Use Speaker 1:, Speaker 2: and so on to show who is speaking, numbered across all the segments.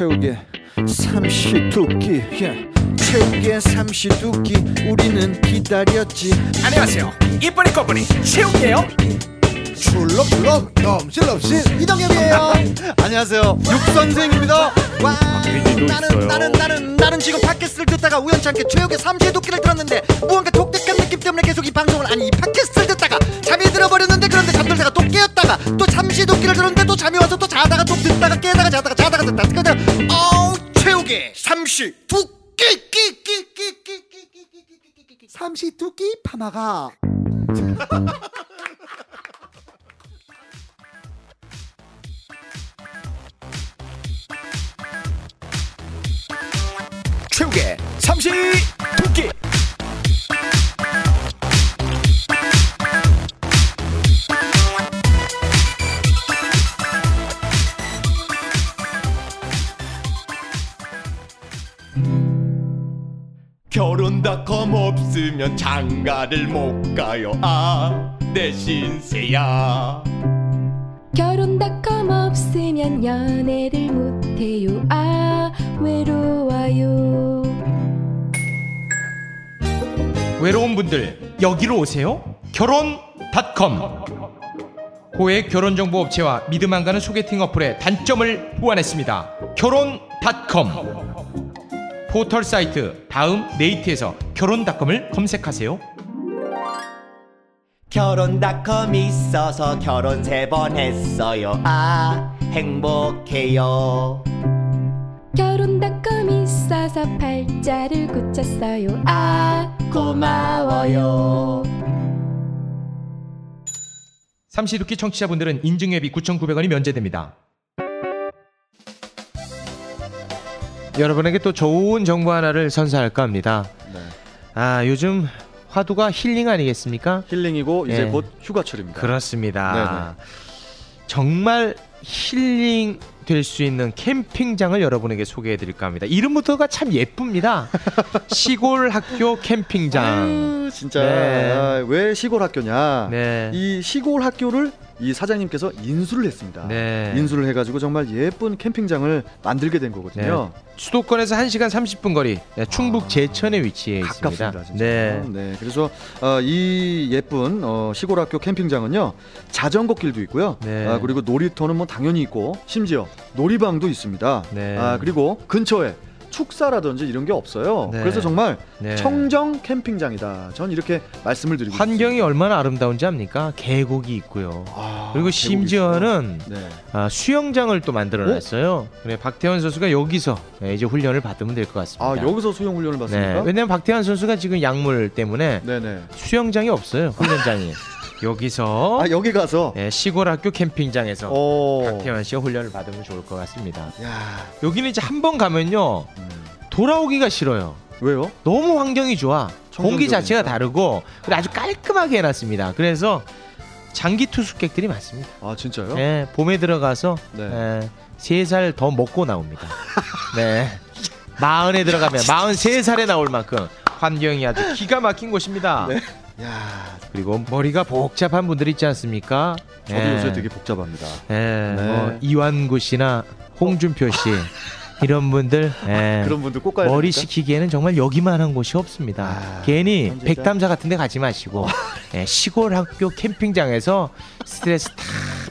Speaker 1: 최욱의 삼시두끼 최욱의 삼시두끼 우리는 기다렸지.
Speaker 2: 안녕하세요. 이쁜이 꺼분이 최욱이에요.
Speaker 3: 출렁출렁 넘실넘실 이동엽이에요. 안녕하세요. 육선생입니다. 와 나는 나는 나는 나는 지금 팟캐스트를 듣다가 우연찮게 최욱의 삼시의 도끼를 들었는데 무언가 독특한 느낌 때문에 계속 이 방송을 아니 이 팟캐스트를 듣 다가 잠이 들어버렸는데 그런데 잠들다가 또 깨었다가 또 삼시의 도끼를 들었는데 또 잠이 와서 또 자다가 또 듣다가 깨다가 자다가 자다가 듣다가 그다가 어우 최욱의 삼시 두끼 삼시 두끼 파마가
Speaker 2: 최욱의 삼시 도끼.
Speaker 4: 닷컴 없으면 장가를 못 가요. 아 내 신세야.
Speaker 5: 결혼닷컴 없으면 연애를 못해요. 아 외로워요.
Speaker 6: 외로운 분들 여기로 오세요. 결혼닷컴. 고액 결혼 정보 업체와 믿음 안 가는 소개팅 어플의 단점을 보완했습니다. 결혼닷컴 포털 사이트 다음 네이트에서 결혼닷컴을 검색하세요.
Speaker 4: 결혼닷컴 있어서 결혼 세 번 했어요 아 행복해요
Speaker 5: 결혼닷컴 있어서 팔자를 고쳤어요 아 고마워요
Speaker 6: 삼시두끼 청취자분들은 인증회비 9,900원이 면제됩니다. 여러분에게 또 좋은 정보 하나를 선사할까 합니다.
Speaker 3: 네.
Speaker 6: 아 요즘 화두가 힐링 아니겠습니까?
Speaker 3: 힐링이고 이제
Speaker 6: 예.
Speaker 3: 곧 휴가철입니다
Speaker 6: 그렇습니다. 정말 힐링 될 수 있는 캠핑장을 여러분에게 소개해 드릴까 합니다. 이름부터가 참 예쁩니다. 시골 학교 캠핑장.
Speaker 3: 아유, 진짜
Speaker 6: 네.
Speaker 3: 아, 왜 시골 학교냐
Speaker 6: 네.
Speaker 3: 이 시골 학교를 이 사장님께서 인수를 했습니다
Speaker 6: 네.
Speaker 3: 인수를 해가지고 정말 예쁜 캠핑장을 만들게 된 거거든요
Speaker 6: 수도권에서 1시간 30분 거리 네, 충북 제천에 위치해 있습니다.
Speaker 3: 가깝습니다 진짜
Speaker 6: 네.
Speaker 3: 네. 그래서 어, 이 예쁜 어, 시골 학교 캠핑장은요 자전거 길도 있고요
Speaker 6: 네.
Speaker 3: 아, 그리고 놀이터는 뭐 당연히 있고 심지어 놀이방도 있습니다
Speaker 6: 네.
Speaker 3: 아, 그리고 근처에 축사라든지 이런 게 없어요
Speaker 6: 네.
Speaker 3: 그래서 정말
Speaker 6: 네.
Speaker 3: 청정 캠핑장이다 전 이렇게 말씀을 드리고
Speaker 6: 환경이 얼마나 아름다운지 압니까? 계곡이 있고요.
Speaker 3: 아,
Speaker 6: 그리고 심지어는.
Speaker 3: 네.
Speaker 6: 아, 수영장을 또 만들어놨어요. 그래 박태환 선수가 여기서 네, 이제 훈련을 받으면 될 것 같습니다.
Speaker 3: 아 여기서 수영 훈련을
Speaker 6: 네,
Speaker 3: 받습니까?
Speaker 6: 왜냐면 박태환 선수가 지금 약물 때문에
Speaker 3: 네네.
Speaker 6: 수영장이 없어요. 훈련장이. 여기서
Speaker 3: 아 여기 가서
Speaker 6: 네, 시골 학교 캠핑장에서
Speaker 3: 어.
Speaker 6: 박태환 씨가 훈련을 받으면 좋을 것 같습니다.
Speaker 3: 야
Speaker 6: 여기는 이제 한 번 가면요
Speaker 3: 음.
Speaker 6: 돌아오기가 싫어요.
Speaker 3: 왜요?
Speaker 6: 너무 환경이 좋아. 공기. 자체가 다르고 아주 깔끔하게 해놨습니다. 그래서 장기 투숙객들이 많습니다.
Speaker 3: 아 진짜요?
Speaker 6: 네, 봄에 들어가서
Speaker 3: 네.
Speaker 6: 세살 더 먹고 나옵니다. 네. 마흔에 들어가면 마흔 세 살에 나올 만큼 환경이 아주 기가 막힌 곳입니다.
Speaker 3: 네. 야
Speaker 6: 그리고 머리가 복잡한 분들 있지 않습니까?
Speaker 3: 저도
Speaker 6: 네.
Speaker 3: 요새 되게 복잡합니다.
Speaker 6: 네,
Speaker 3: 네.
Speaker 6: 뭐 이완구 씨나 홍준표 씨 이런 분들 네.
Speaker 3: 그런 분들 꼭 가야
Speaker 6: 머리
Speaker 3: 됩니까?
Speaker 6: 식히기에는 정말 여기만한 곳이 없습니다.
Speaker 3: 아,
Speaker 6: 괜히
Speaker 3: 진짜?
Speaker 6: 백담사 같은 데 가지 마시고 예, 시골 학교 캠핑장에서 스트레스 다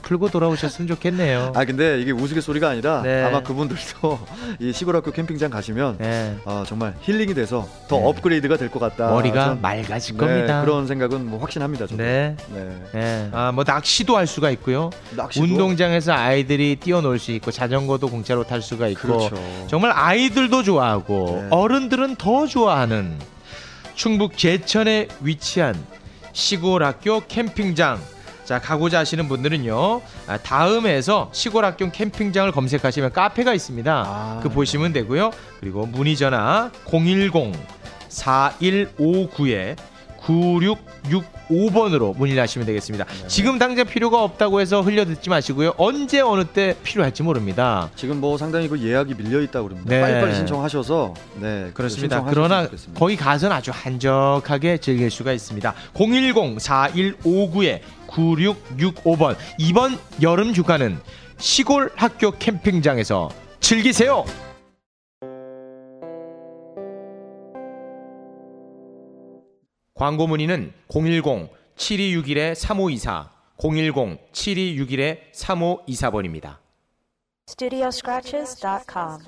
Speaker 6: 풀고 돌아오셨으면 좋겠네요.
Speaker 3: 아 근데 이게 우스갯소리가 아니라
Speaker 6: 네.
Speaker 3: 아마 그분들도 이 시골 학교 캠핑장 가시면
Speaker 6: 예,
Speaker 3: 아, 정말 힐링이 돼서 더
Speaker 6: 네.
Speaker 3: 업그레이드가 될 것 같다.
Speaker 6: 머리가
Speaker 3: 전-
Speaker 6: 맑아질
Speaker 3: 네,
Speaker 6: 겁니다.
Speaker 3: 그런 생각은 뭐 확신합니다. 저도.
Speaker 6: 네.
Speaker 3: 네.
Speaker 6: 예. 아, 뭐 낚시도 할 수가 있고요.
Speaker 3: 낚시도
Speaker 6: 운동장에서 아이들이 뛰어놀 수 있고 자전거도 공짜로 탈 수가 있고
Speaker 3: 그렇죠.
Speaker 6: 정말 아이들도 좋아하고
Speaker 3: 네.
Speaker 6: 어른들은 더 좋아하는 충북 제천에 위치한 시골 학교 캠핑장. 자 가고자 하시는 분들은요 아, 다음에서 시골 학교 캠핑장을 검색하시면 카페가 있습니다.
Speaker 3: 아,
Speaker 6: 그 보시면 되고요. 그리고 문의 전화 010 4159에 9665번으로 문의를 하시면 되겠습니다.
Speaker 3: 네.
Speaker 6: 지금 당장 필요가 없다고 해서 흘려 듣지 마시고요. 언제 어느 때 필요할지 모릅니다.
Speaker 3: 지금 뭐 상당히 그 예약이 밀려 있다고 그럽니다.
Speaker 6: 네.
Speaker 3: 빨리빨리 신청하셔서 네
Speaker 6: 그렇습니다. 그러나
Speaker 3: 좋겠습니다.
Speaker 6: 거기 가서는 아주 한적하게 즐길 수가 있습니다. 010-4159에 9665번 이번 여름 휴가는 시골 학교 캠핑장에서 즐기세요. 광고 문의는 010-7261-3524, 010-7261-3524번입니다.
Speaker 7: StudioScratches.com.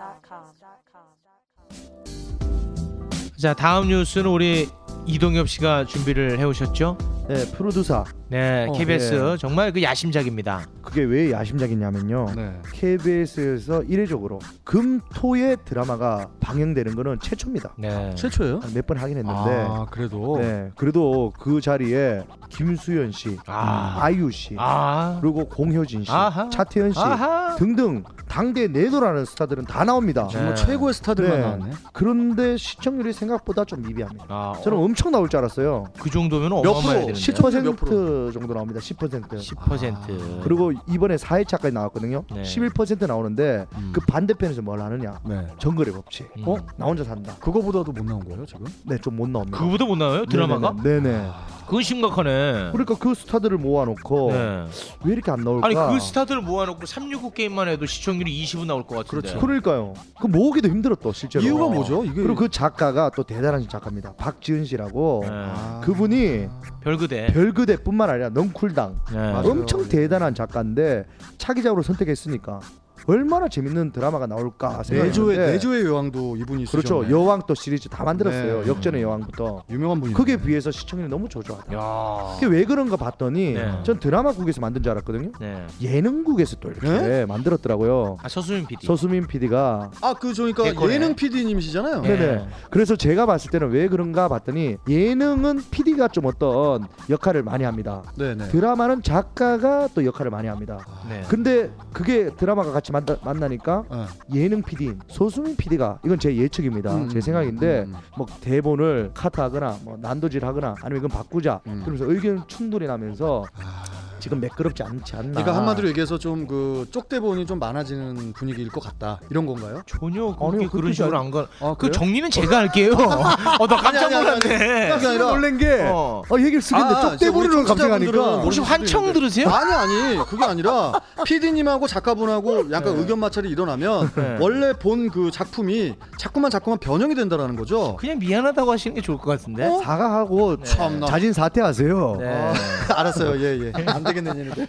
Speaker 6: 자, 다음 뉴스는 우리 이동엽 씨가 준비를 해오셨죠?
Speaker 8: 네, 프로듀서.
Speaker 6: 네,
Speaker 8: 어,
Speaker 6: KBS
Speaker 8: 네.
Speaker 6: 정말 그 야심작입니다.
Speaker 8: 그게 왜 야심작이냐면요.
Speaker 3: 네.
Speaker 8: KBS에서 이례적으로 금토의 드라마가 방영되는 거는 최초입니다.
Speaker 6: 네.
Speaker 3: 최초예요?
Speaker 8: 몇 번 하긴 했는데.
Speaker 3: 아 그래도
Speaker 8: 네, 그래도 그 자리에 김수현 씨,
Speaker 6: 아.
Speaker 8: 아이유 씨,
Speaker 6: 아,
Speaker 8: 그리고 공효진 씨,
Speaker 6: 아하.
Speaker 8: 차태현 씨
Speaker 6: 아하.
Speaker 8: 등등 당대 내도라는 스타들은 다 나옵니다.
Speaker 3: 정말
Speaker 6: 네.
Speaker 3: 최고의 스타들만
Speaker 8: 네.
Speaker 3: 나왔네.
Speaker 8: 그런데 시청률이 생각보다 좀 미비합니다.
Speaker 6: 아,
Speaker 8: 저는 엄청 나올 줄 알았어요.
Speaker 6: 그 정도면
Speaker 3: 몇
Speaker 6: 어마어마해야
Speaker 3: 프로?
Speaker 6: 되는데.
Speaker 3: 10%몇 프로?
Speaker 8: 정도 나옵니다. 10%.
Speaker 6: 10%.
Speaker 8: 그리고 이번에 4회차까지 나왔거든요.
Speaker 6: 네.
Speaker 8: 11% 나오는데
Speaker 3: 음.
Speaker 8: 그 반대편에서 뭘 하느냐?
Speaker 3: 네.
Speaker 8: 정글의 법칙.
Speaker 6: 음.
Speaker 8: 어? 나 혼자 산다.
Speaker 3: 그거보다도 못 나온 거예요 지금?
Speaker 8: 네, 좀 못 나옵니다.
Speaker 6: 그거보다 못 나와요? 드라마가?
Speaker 8: 네네. 네네.
Speaker 6: 그건 심각하네.
Speaker 8: 그러니까 그 스타들을 모아놓고
Speaker 6: 네.
Speaker 8: 왜 이렇게 안 나올까?
Speaker 6: 아니 그 스타들을 모아놓고 369 게임만 해도 시청률이 20은 나올 것 같은데.
Speaker 3: 그렇죠.
Speaker 8: 그러니까요. 그 모으기도 힘들었어 실제로.
Speaker 3: 이유가 뭐죠? 이게
Speaker 8: 그리고 그 작가가 또 대단한 작가입니다. 박지은 씨라고.
Speaker 6: 네.
Speaker 3: 아.
Speaker 8: 그분이
Speaker 6: 별그대.
Speaker 8: 별그대뿐만 아니라 넝쿨당
Speaker 6: 네.
Speaker 8: 엄청 대단한 작가인데 차기작으로 선택했으니까 얼마나 재밌는 드라마가 나올까
Speaker 3: 내조의
Speaker 8: 생각했는데
Speaker 3: 내조의 여왕도 이분이
Speaker 8: 그렇죠
Speaker 3: 쓰셨네.
Speaker 8: 여왕 또 시리즈 다 만들었어요
Speaker 3: 네.
Speaker 8: 역전의 여왕부터
Speaker 3: 유명한 분이.
Speaker 8: 그게 비해서 시청률이 너무 저조하다
Speaker 6: 야.
Speaker 8: 그게 왜 그런가 봤더니
Speaker 6: 네.
Speaker 8: 전 드라마국에서 만든 줄 알았거든요
Speaker 6: 네.
Speaker 8: 예능국에서 또 이렇게
Speaker 3: 네?
Speaker 8: 만들었더라고요
Speaker 6: 아 서수민 PD.
Speaker 8: 서수민 PD가
Speaker 3: 아그 저니까
Speaker 6: 개코네.
Speaker 3: 예능 PD님이시잖아요.
Speaker 6: 네.
Speaker 8: 네네. 그래서 제가 봤을 때는 왜 그런가 봤더니 예능은 PD가 좀 어떤 역할을 많이 합니다.
Speaker 3: 네네.
Speaker 8: 드라마는 작가가 또 역할을 많이 합니다.
Speaker 6: 네.
Speaker 8: 근데 그게 드라마가 같이 만나, 만나니까
Speaker 3: 네.
Speaker 8: 예능 PD인 소수민 PD가 이건 제 예측입니다.
Speaker 3: 음,
Speaker 8: 제 생각인데
Speaker 3: 음, 음.
Speaker 8: 뭐 대본을 카트하거나 뭐 난도질하거나 아니면 이건 바꾸자
Speaker 3: 음.
Speaker 8: 그러면서 의견 충돌이 나면서
Speaker 3: 아.
Speaker 8: 지금 매끄럽지 않지 않나.
Speaker 3: 그러니까 한마디로 얘기해서 좀 그 쪽대본이 좀 많아지는 분위기일 것 같다. 이런 건가요?
Speaker 6: 전혀 그렇게
Speaker 8: 아니요,
Speaker 6: 그런 식으로
Speaker 8: 않-
Speaker 6: 안 가.
Speaker 3: 아,
Speaker 6: 그
Speaker 3: 그래요?
Speaker 6: 정리는 제가 할게요. 어, 나 깜짝
Speaker 3: 아니, 아니, 아니,
Speaker 6: 놀랐네.
Speaker 3: 그게 아니라
Speaker 8: 놀란 게
Speaker 6: 어.
Speaker 8: 어, 얘기를 쓰겠는데
Speaker 3: 아,
Speaker 8: 쪽대본으로
Speaker 3: 이제 우리 청취자분들은
Speaker 8: 감정하니까
Speaker 6: 혹시 환청. 들으세요?
Speaker 3: 아니 아니 그게 아니라 PD님하고 작가분하고 약간
Speaker 8: 네.
Speaker 3: 의견 마찰이 일어나면
Speaker 6: 네.
Speaker 3: 원래 본 그 작품이 자꾸만 자꾸만 변형이 된다라는 거죠.
Speaker 6: 그냥 미안하다고 하시는 게 좋을 것 같은데.
Speaker 8: 어? 사과하고
Speaker 6: 네.
Speaker 3: 참나.
Speaker 8: 자진 사퇴하세요.
Speaker 6: 네.
Speaker 3: 알았어요. 예 예. 안 되겠네.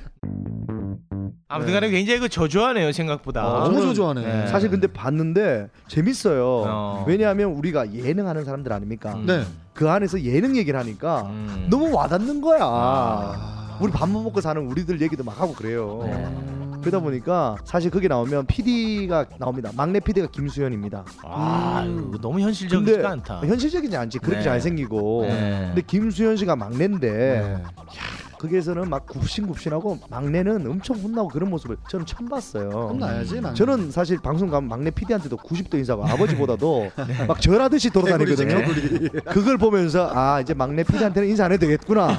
Speaker 6: 아무튼간에 굉장히 그 저조하네요 생각보다.
Speaker 3: 어, 너무 저조하네.
Speaker 6: 네.
Speaker 8: 사실 근데 봤는데 재밌어요.
Speaker 6: 어.
Speaker 8: 왜냐하면 우리가 예능하는 사람들 아닙니까?
Speaker 6: 음.
Speaker 3: 네.
Speaker 8: 그 안에서 예능 얘기를 하니까
Speaker 6: 음.
Speaker 8: 너무 와닿는 거야.
Speaker 3: 아.
Speaker 8: 우리 밥만 먹고 사는 우리들 얘기도 막 하고 그래요.
Speaker 6: 네.
Speaker 8: 그러다 보니까 사실 거기 나오면 PD가 나옵니다. 막내 PD가 김수현입니다.
Speaker 6: 아,
Speaker 3: 음.
Speaker 6: 너무
Speaker 8: 근데
Speaker 6: 현실적이지가 않다.
Speaker 8: 현실적이지 않지. 그렇게
Speaker 6: 네.
Speaker 8: 잘생기고.
Speaker 6: 네.
Speaker 8: 근데 김수현 씨가 막내인데
Speaker 3: 네.
Speaker 8: 거기에서는 막 굽신굽신하고 막내는 엄청 혼나고 그런 모습을 저는 처음 봤어요.
Speaker 3: 혼나야지. 난.
Speaker 8: 저는 사실 방송 가면 막내 PD한테도 90도 인사고 아버지보다도 막 절하듯이 돌아다니거든요. 그걸 보면서 아 이제 막내 PD한테는 인사 안 해도 되겠구나.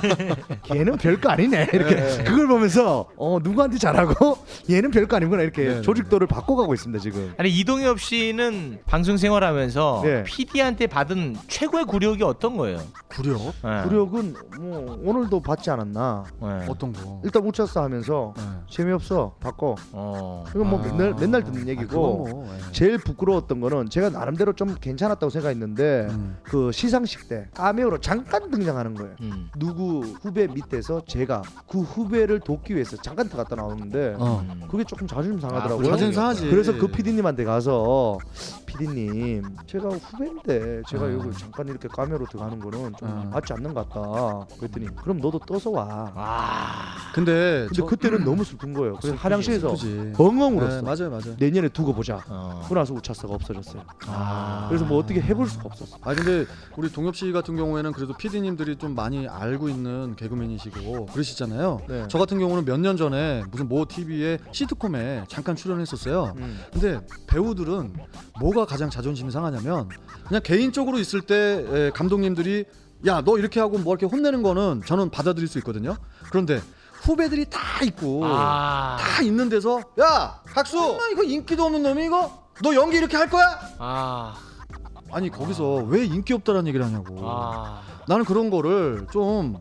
Speaker 8: 걔는 별거 아니네. 이렇게
Speaker 3: 네.
Speaker 8: 그걸 보면서 어 누구한테 잘하고 얘는 별거 아니구나 이렇게
Speaker 3: 네, 네,
Speaker 8: 조직도를 바꿔가고 있습니다 지금.
Speaker 6: 아니 이동엽 씨는 방송 생활하면서
Speaker 8: 네.
Speaker 6: PD한테 받은 최고의 굴욕이 어떤 거예요?
Speaker 3: 구려.
Speaker 6: 네.
Speaker 8: 구력은 뭐 오늘도 받지 않았나.
Speaker 6: 네.
Speaker 3: 어떤 거?
Speaker 8: 일단 웃쳤어 하면서
Speaker 3: 네.
Speaker 8: 재미없어 바꿔.
Speaker 6: 어.
Speaker 8: 이건 뭐
Speaker 3: 아.
Speaker 8: 맨날 맨날 듣는
Speaker 3: 아,
Speaker 8: 얘기고.
Speaker 3: 뭐, 예.
Speaker 8: 제일 부끄러웠던 거는 제가 나름대로 좀 괜찮았다고 생각했는데
Speaker 3: 음.
Speaker 8: 그 시상식 때 카메오로 잠깐 등장하는 거예요.
Speaker 6: 음.
Speaker 8: 누구 후배 밑에서 제가 그 후배를 돕기 위해서 잠깐 들어갔다 나오는데
Speaker 3: 어.
Speaker 6: 음.
Speaker 8: 그게 조금 자존심
Speaker 6: 아,
Speaker 8: 상하더라고요.
Speaker 3: 자존심 상하지.
Speaker 8: 그래서 그 PD님한테 가서 PD님 제가 후배인데 제가
Speaker 3: 어.
Speaker 8: 여기 잠깐 이렇게 카메로 들어가는 거는 좀
Speaker 3: 어.
Speaker 8: 맞지 않는 것 같다. 그랬더니 그럼 너도 떠서 와.
Speaker 6: 아.
Speaker 3: 근데
Speaker 8: 근데
Speaker 3: 저-
Speaker 8: 그때는 너무 슬픈 거예요. 그래서 화장실에서
Speaker 3: 슬프지.
Speaker 8: 엉엉
Speaker 3: 네,
Speaker 8: 울었어.
Speaker 3: 맞아요, 맞아요.
Speaker 8: 내년에 두고 보자.
Speaker 6: 어.
Speaker 8: 그러고 나서 우차사가 없어졌어요.
Speaker 6: 아.
Speaker 8: 그래서 뭐 어떻게 해볼 수가 없었어.
Speaker 3: 아 근데 우리 동엽 씨 같은 경우에는 그래도 PD님들이 좀 많이 알고 있는 개그맨이시고 그러시잖아요.
Speaker 8: 네.
Speaker 3: 저 같은 경우는 몇 년 전에 무슨 모 TV의 시트콤에 잠깐 출연했었어요.
Speaker 8: 음.
Speaker 3: 근데 배우들은 뭐가 가장 자존심이 상하냐면 그냥 개인적으로 있을 때 에, 감독님들이 야 너 이렇게 하고 뭐 이렇게 혼내는 거는 저는 받아들일 수 있거든요. 그런데 후배들이 다 있고
Speaker 6: 아.
Speaker 3: 다 있는 데서 야 각수 엄마 이거 인기도 없는 놈이 이거 너 연기 이렇게 할 거야?
Speaker 6: 아.
Speaker 3: 아니 거기서 왜 인기 없다라는 얘기를 하냐고.
Speaker 6: 아.
Speaker 3: 나는 그런 거를 좀